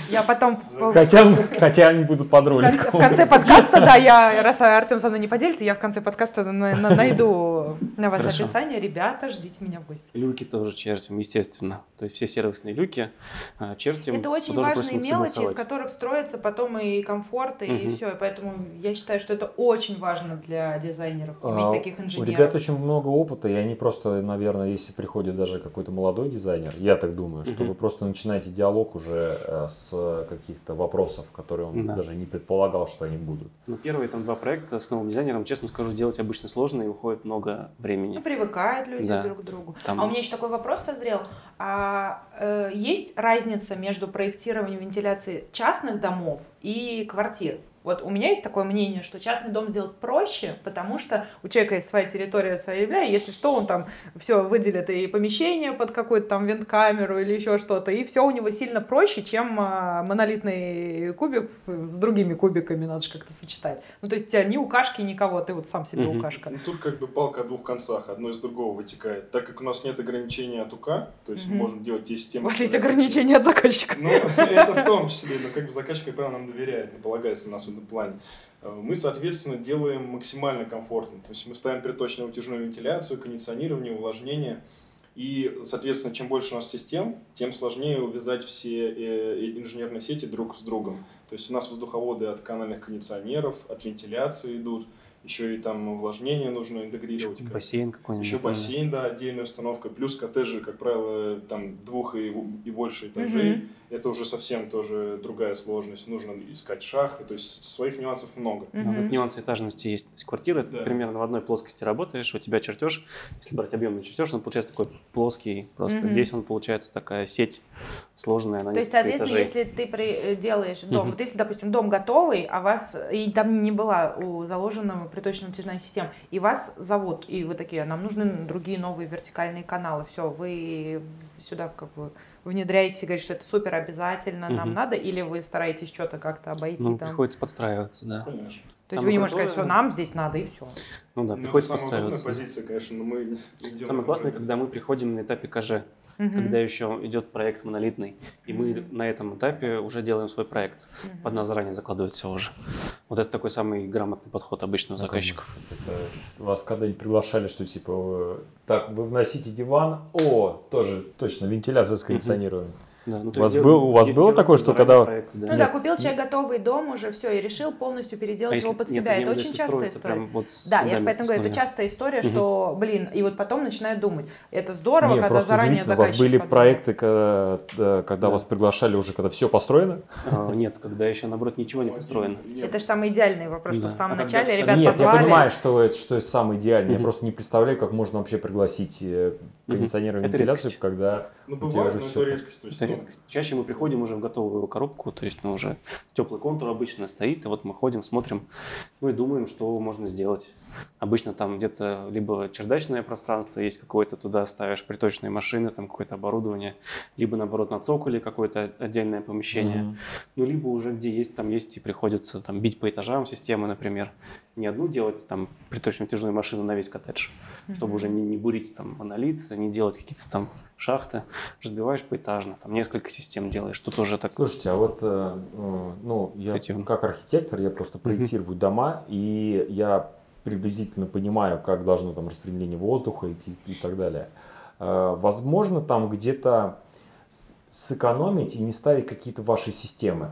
Я потом Хотя, хотя они будут под роликом. в конце подкаста, да, я, раз Артем со мной не поделится, я в конце подкаста на- на- найду на вас Хорошо. описание. Ребята, ждите меня в гости. Люки тоже чертим, естественно. То есть все сервисные люки а, чертим. Это очень важные мелочи, из которых строится потом и комфорт, и Мгм. все. И поэтому я считаю, что это очень важно для дизайнеров, А, иметь таких У инженеров. ребят очень много опыта, и они просто, наверное, если приходит даже какой-то молодой дизайнер, я так думаю, что Мгм. вы просто начинаете диалог уже э, с каких-то вопросов, которые он Да. даже не предполагал, что они будут. Ну, первые там два проекта с новым дизайнером, честно скажу, делать обычно сложно и уходит много времени. Ну, привыкают люди Да. друг к другу. Там- А у меня еще такой вопрос созрел. А э, есть разница между проектированием вентиляции частных домов и квартир? Вот у меня есть такое мнение, что частный дом сделать проще, потому что у человека есть своя территория, своя земля, и если что, он там все выделит и помещение под какую-то там вент-камеру или еще что-то, и все у него сильно проще, чем а, монолитный кубик с другими кубиками, надо же как-то сочетать. Ну, то есть у тебя ни укашки, никого, ты вот сам себе Мгм. укашка. Ну, тут как бы палка о двух концах, одно из другого вытекает. Так как у нас нет ограничения от УК, то есть мы Мгм. можем делать те системы... У вас есть ограничения от заказчика. Ну, это в том числе, но как бы заказчик, как правило, нам доверяет, не полагается на нас этом плане. Э, Мы, соответственно, делаем максимально комфортно. То есть мы ставим приточную утяжную вентиляцию, кондиционирование, увлажнение. И, соответственно, чем больше у нас систем, тем сложнее увязать все э, инженерные сети друг с другом. То есть у нас воздуховоды от канальных кондиционеров, от вентиляции идут, еще и там увлажнение нужно интегрировать. как- Бассейн какой-нибудь. еще бассейн, да, отдельная установка. Плюс коттеджи, как правило, там двух и, и больше этажей. Мгм. Это уже совсем тоже другая сложность. Нужно искать шахты. То есть своих нюансов много. Мгм. вот нюансы этажности есть. То есть квартира, ты Да. примерно в одной плоскости работаешь, у тебя чертеж, если брать объемный чертеж, он получается такой плоский, просто Мгм. здесь он получается такая сеть сложная на То есть, соответственно, этажей. если ты при- э, делаешь дом, Мгм. вот если, допустим, дом готовый, а вас, и там не была у заложенного приточная натяжная система, и вас зовут, и вы такие, нам нужны другие новые вертикальные каналы, все, вы сюда как бы внедряетесь и говорите, что это супер обязательно, нам Мгм. надо, или вы стараетесь что-то как-то обойти Ну, там? приходится подстраиваться, да. Конечно. То есть самое вы не можете крутое- сказать, что нам здесь надо, и все. Ну да, Ну, приходится подстраиваться. позиция, конечно, но мы идем Самое классное, когда мы приходим на этапе КЖ, когда еще идет проект монолитный, и мы Мгм. на этом этапе уже делаем свой проект. Под нас заранее закладывают все уже. Вот это такой самый грамотный подход обычно у заказчиков. Это вас когда-нибудь приглашали, что типа, так, вы вносите диван, о, тоже точно, вентиляция с кондиционированием. Да, ну, У то вас есть был- у вас было такое, что когда- проект, да. Ну да, купил человек готовый дом уже, все, и решил полностью переделать А если- его под нет, себя. Это очень частая история. прям вот с Да, я же поэтому говорю, это частая история, Мгм. что, блин, и вот потом начинают думать, это здорово, Не, когда просто заранее у вас были подумал. проекты, когда, да, когда Да. вас приглашали уже, когда все построено? А, Нет, когда еще, наоборот, ничего не построено. Нет. Это же самый идеальный вопрос, что в самом А начале в- ребят Нет, я понимаю, что это, что это самое идеальное. Я просто не представляю, как можно вообще пригласить э, кондиционирование Это вентиляцию, когда Ну, бывает, уже но это редкость. То есть, Это редкость. Чаще мы приходим уже в готовую коробку, то есть ну, уже теплый контур обычно стоит, и вот мы ходим, смотрим, ну и думаем, что можно сделать. Обычно там где-то либо чердачное пространство есть какое-то, туда ставишь приточные машины, там какое-то оборудование, либо наоборот на цоколе какое-то отдельное помещение. Мгм. Ну, либо уже где есть, там есть и приходится там бить по этажам системы, например. Не одну делать там приточную тяжелую машину на весь коттедж, чтобы уже не, не бурить там монолит, не делать какие-то там шахты. Разбиваешь поэтажно, там несколько систем делаешь. Тут уже так... Слушайте, а вот, э, э, ну, я Креативно. как архитектор, я просто проектирую дома, и я приблизительно понимаю, как должно там распределение воздуха идти и так далее. Э, Возможно, там где-то сэкономить и не ставить какие-то ваши системы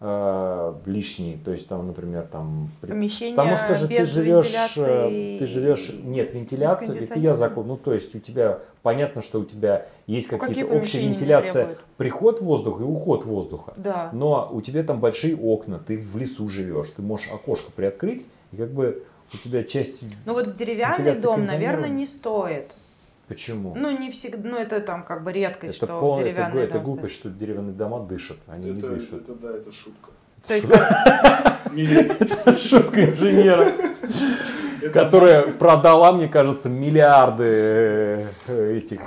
э, лишние, то есть там, например, там Помещение Потому что же ты живешь, вентиляции э, ты живешь, нет вентиляции, это я кондиционера. заклад, ну то есть у тебя, понятно, что у тебя есть Ну, какие-то какие не вентиляция, приход воздуха и уход воздуха. Да. Но у тебя там большие окна, ты в лесу живешь, ты можешь окошко приоткрыть, и как бы у тебя часть... Ну вот в деревянный дом, наверное, не стоит. Почему? Ну, не всегда, ну, это там как бы редкость, это что пол- в это, деревянный это глупость, что деревянные дома дышат, они не это, дышат. это да, это шутка. То есть Не, Шутка инженера, это- которая продала, мне кажется, миллиарды э, этих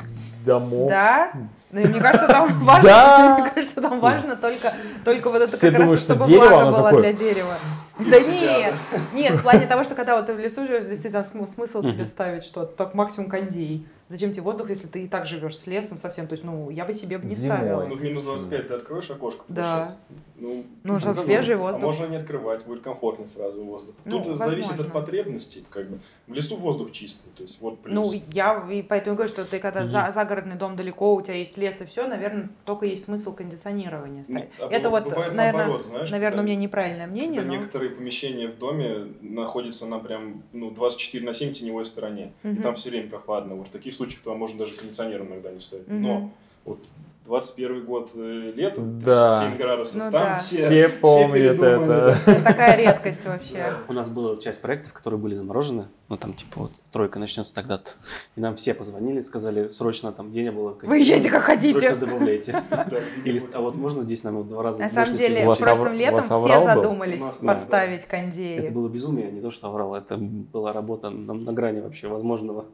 домов. Да? Ну, мне кажется, там важно, Да. мне кажется, там важно только, только вот это Все как думают, раз, чтобы дерево, влага оно была такое- для дерева. Да нет, нет, в плане того, что когда вот ты в лесу живешь, действительно см- смысл тебе ставить что-то, так максимум кондей. Зачем тебе воздух, если ты и так живешь с лесом совсем? То есть, ну, я бы себе бы не Зимой. ставила. Ну, в минус 25 ты откроешь окошко? Да. Ну, Нужен ну, свежий А воздух. можно не открывать, будет комфортно сразу воздух. Ну, Тут зависит возможно. от потребностей, как бы. В лесу воздух чистый, то есть вот плюс. Ну, я и поэтому говорю, что ты когда за- загородный дом далеко, у тебя есть лес и все, наверное, только есть смысл кондиционирования Ну, ставить. а Это вот, бывает наверное, наоборот, знаешь, наверное, у когда- меня неправильное мнение, когда но... некоторые помещения в доме находятся на прям ну, 24 на 7 теневой стороне. И Мгм. там все время прохладно. Вот в таких случаях туда можно даже кондиционер иногда не ставить. Мгм. Но вот 21 год э, лето, Да. 7 градусов, Ну там да. все, Все помнят передумали, это. да. Это такая редкость вообще. У нас была часть проектов, которые были заморожены, ну там типа вот стройка начнется тогда-то. И нам все позвонили, сказали, срочно там где не было. Выезжайте как хотите. Срочно добавляйте. Или, а вот можно здесь нам два раза На самом деле, прошлым летом все задумались поставить Это кондеи. было безумие, не то что аврал, это была работа на, грани вообще возможного.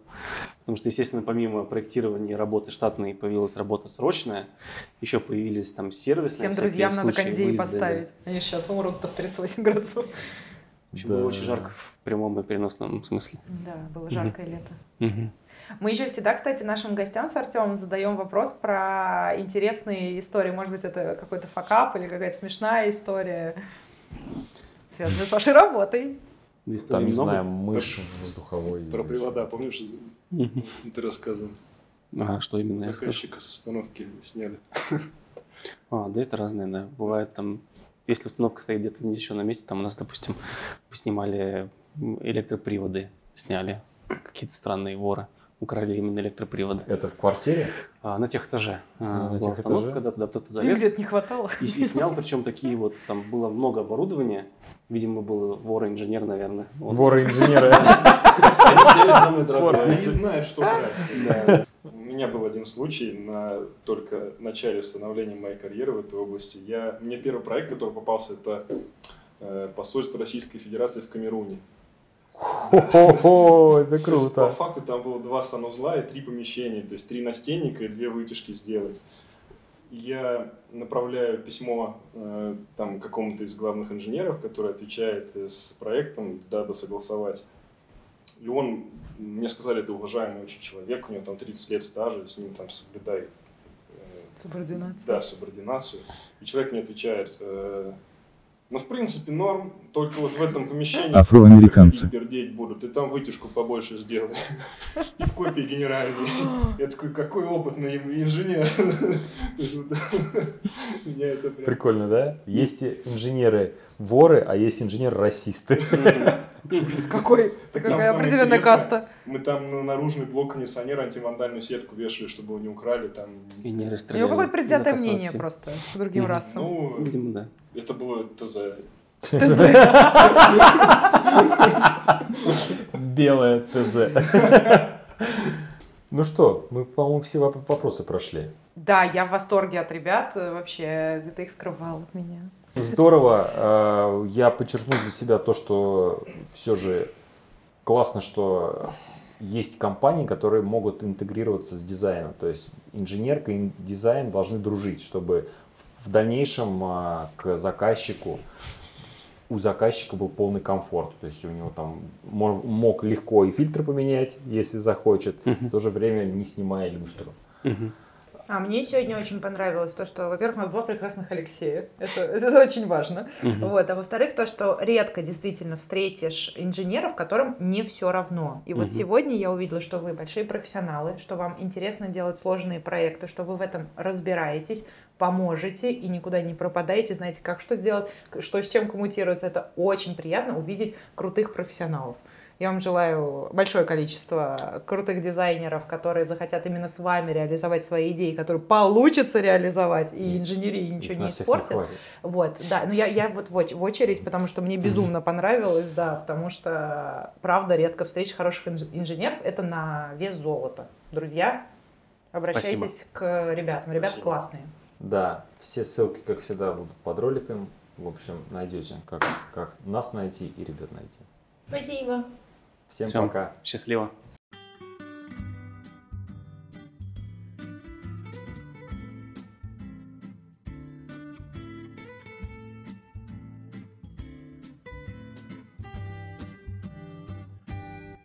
Потому что, естественно, помимо проектирования работы штатной появилась работа срочная, еще появились там сервисные Всем друзьям надо кондеи поставить. Они сейчас умрут-то в 38 градусов. В общем, было Да. очень жарко в прямом и переносном смысле. Да, было жаркое лето. Мгм. Мы еще всегда, кстати, нашим гостям с Артемом задаем вопрос про интересные истории. Может быть, это какой-то факап или какая-то смешная история, связанная с вашей работой. Там, не знаю, мышь воздуховой. Про привода, помнишь, ты рассказывал? А, что именно? Заказчика с установки сняли. А, да, это разное, да. Бывает там, если установка стоит где-то в незащищенном месте, там у нас, допустим, снимали электроприводы, сняли какие-то странные воры, украли именно электроприводы. Это в квартире? А, на тех этаже А, а, на была тех установка, этаже? да, туда кто-то залез где-то не хватало. и, и снял, причем такие вот, там было много оборудования, видимо, был вор-инженер, наверное. Вот. Воры-инженеры. Они сняли самое дорогое. Они не знают, что брать. Меня был один случай на только начале становления моей карьеры в этой области. Я, мне первый проект, который попался, это э, посольство Российской Федерации в Камеруне. Хо-хо-хо, это То есть, по круто. факту там было два санузла и три помещения, то есть три настенника и две вытяжки сделать. Я направляю письмо э, там какому-то из главных инженеров, который отвечает э, с проектом, дабы согласовать. И он, мне сказали, это уважаемый очень человек, у него там 30 лет стажа, с ним там соблюдай э, Субординация. да, субординацию. И человек мне отвечает, э, ну, в принципе, норм, только вот в этом помещении Афроамериканцы. пердеть будут, и там вытяжку побольше сделай. И в копии генеральной. Я такой, какой опытный инженер. Меня это прям... Прикольно, да? Есть инженеры-воры, а есть инженеры-расисты. Ужас какой. Какая определенная каста. Мы там на наружный блок кондиционера антивандальную сетку вешали, чтобы его не украли. Там... И не У расстреляли. него какое-то предвзятое мнение просто к другим расам. Ну, Видимо, да. это было ТЗ. Белое ТЗ. Ну что, мы, по-моему, все воп- вопросы прошли. Да, я в восторге от ребят. Вообще, ты их скрывал от меня. Здорово. Э, Я подчеркну для себя то, что все же классно, что есть компании, которые могут интегрироваться с дизайном. То есть инженерка и дизайн должны дружить, чтобы в дальнейшем а, к заказчику у заказчика был полный комфорт. То есть у него там мо- мог легко и фильтр поменять, если захочет, в то же время не снимая люстру. Мгм. А мне сегодня очень понравилось то, что, во-первых, у нас два прекрасных Алексея. Это, это очень важно. Мгм. Вот. А во-вторых, то, что редко действительно встретишь инженеров, которым не все равно. И вот Мгм. сегодня я увидела, что вы большие профессионалы, что вам интересно делать сложные проекты, что вы в этом разбираетесь, поможете и никуда не пропадаете, знаете, как что сделать, что с чем коммутируется. Это очень приятно увидеть крутых профессионалов. Я вам желаю большое количество крутых дизайнеров, которые захотят именно с вами реализовать свои идеи, которые получится реализовать, и инженерии ничего не испортят. хватит. Вот, да, но я, я вот в, оч- в очередь, потому что мне безумно понравилось, да, потому что, правда, редко встретишь хороших инж- инженеров, это на вес золота. Друзья, обращайтесь к ребятам, ребята Спасибо. классные. Да, все ссылки, как всегда, будут под роликом. В общем, найдете, как, как нас найти и ребят найти. Спасибо. Всем Всем пока. Счастливо.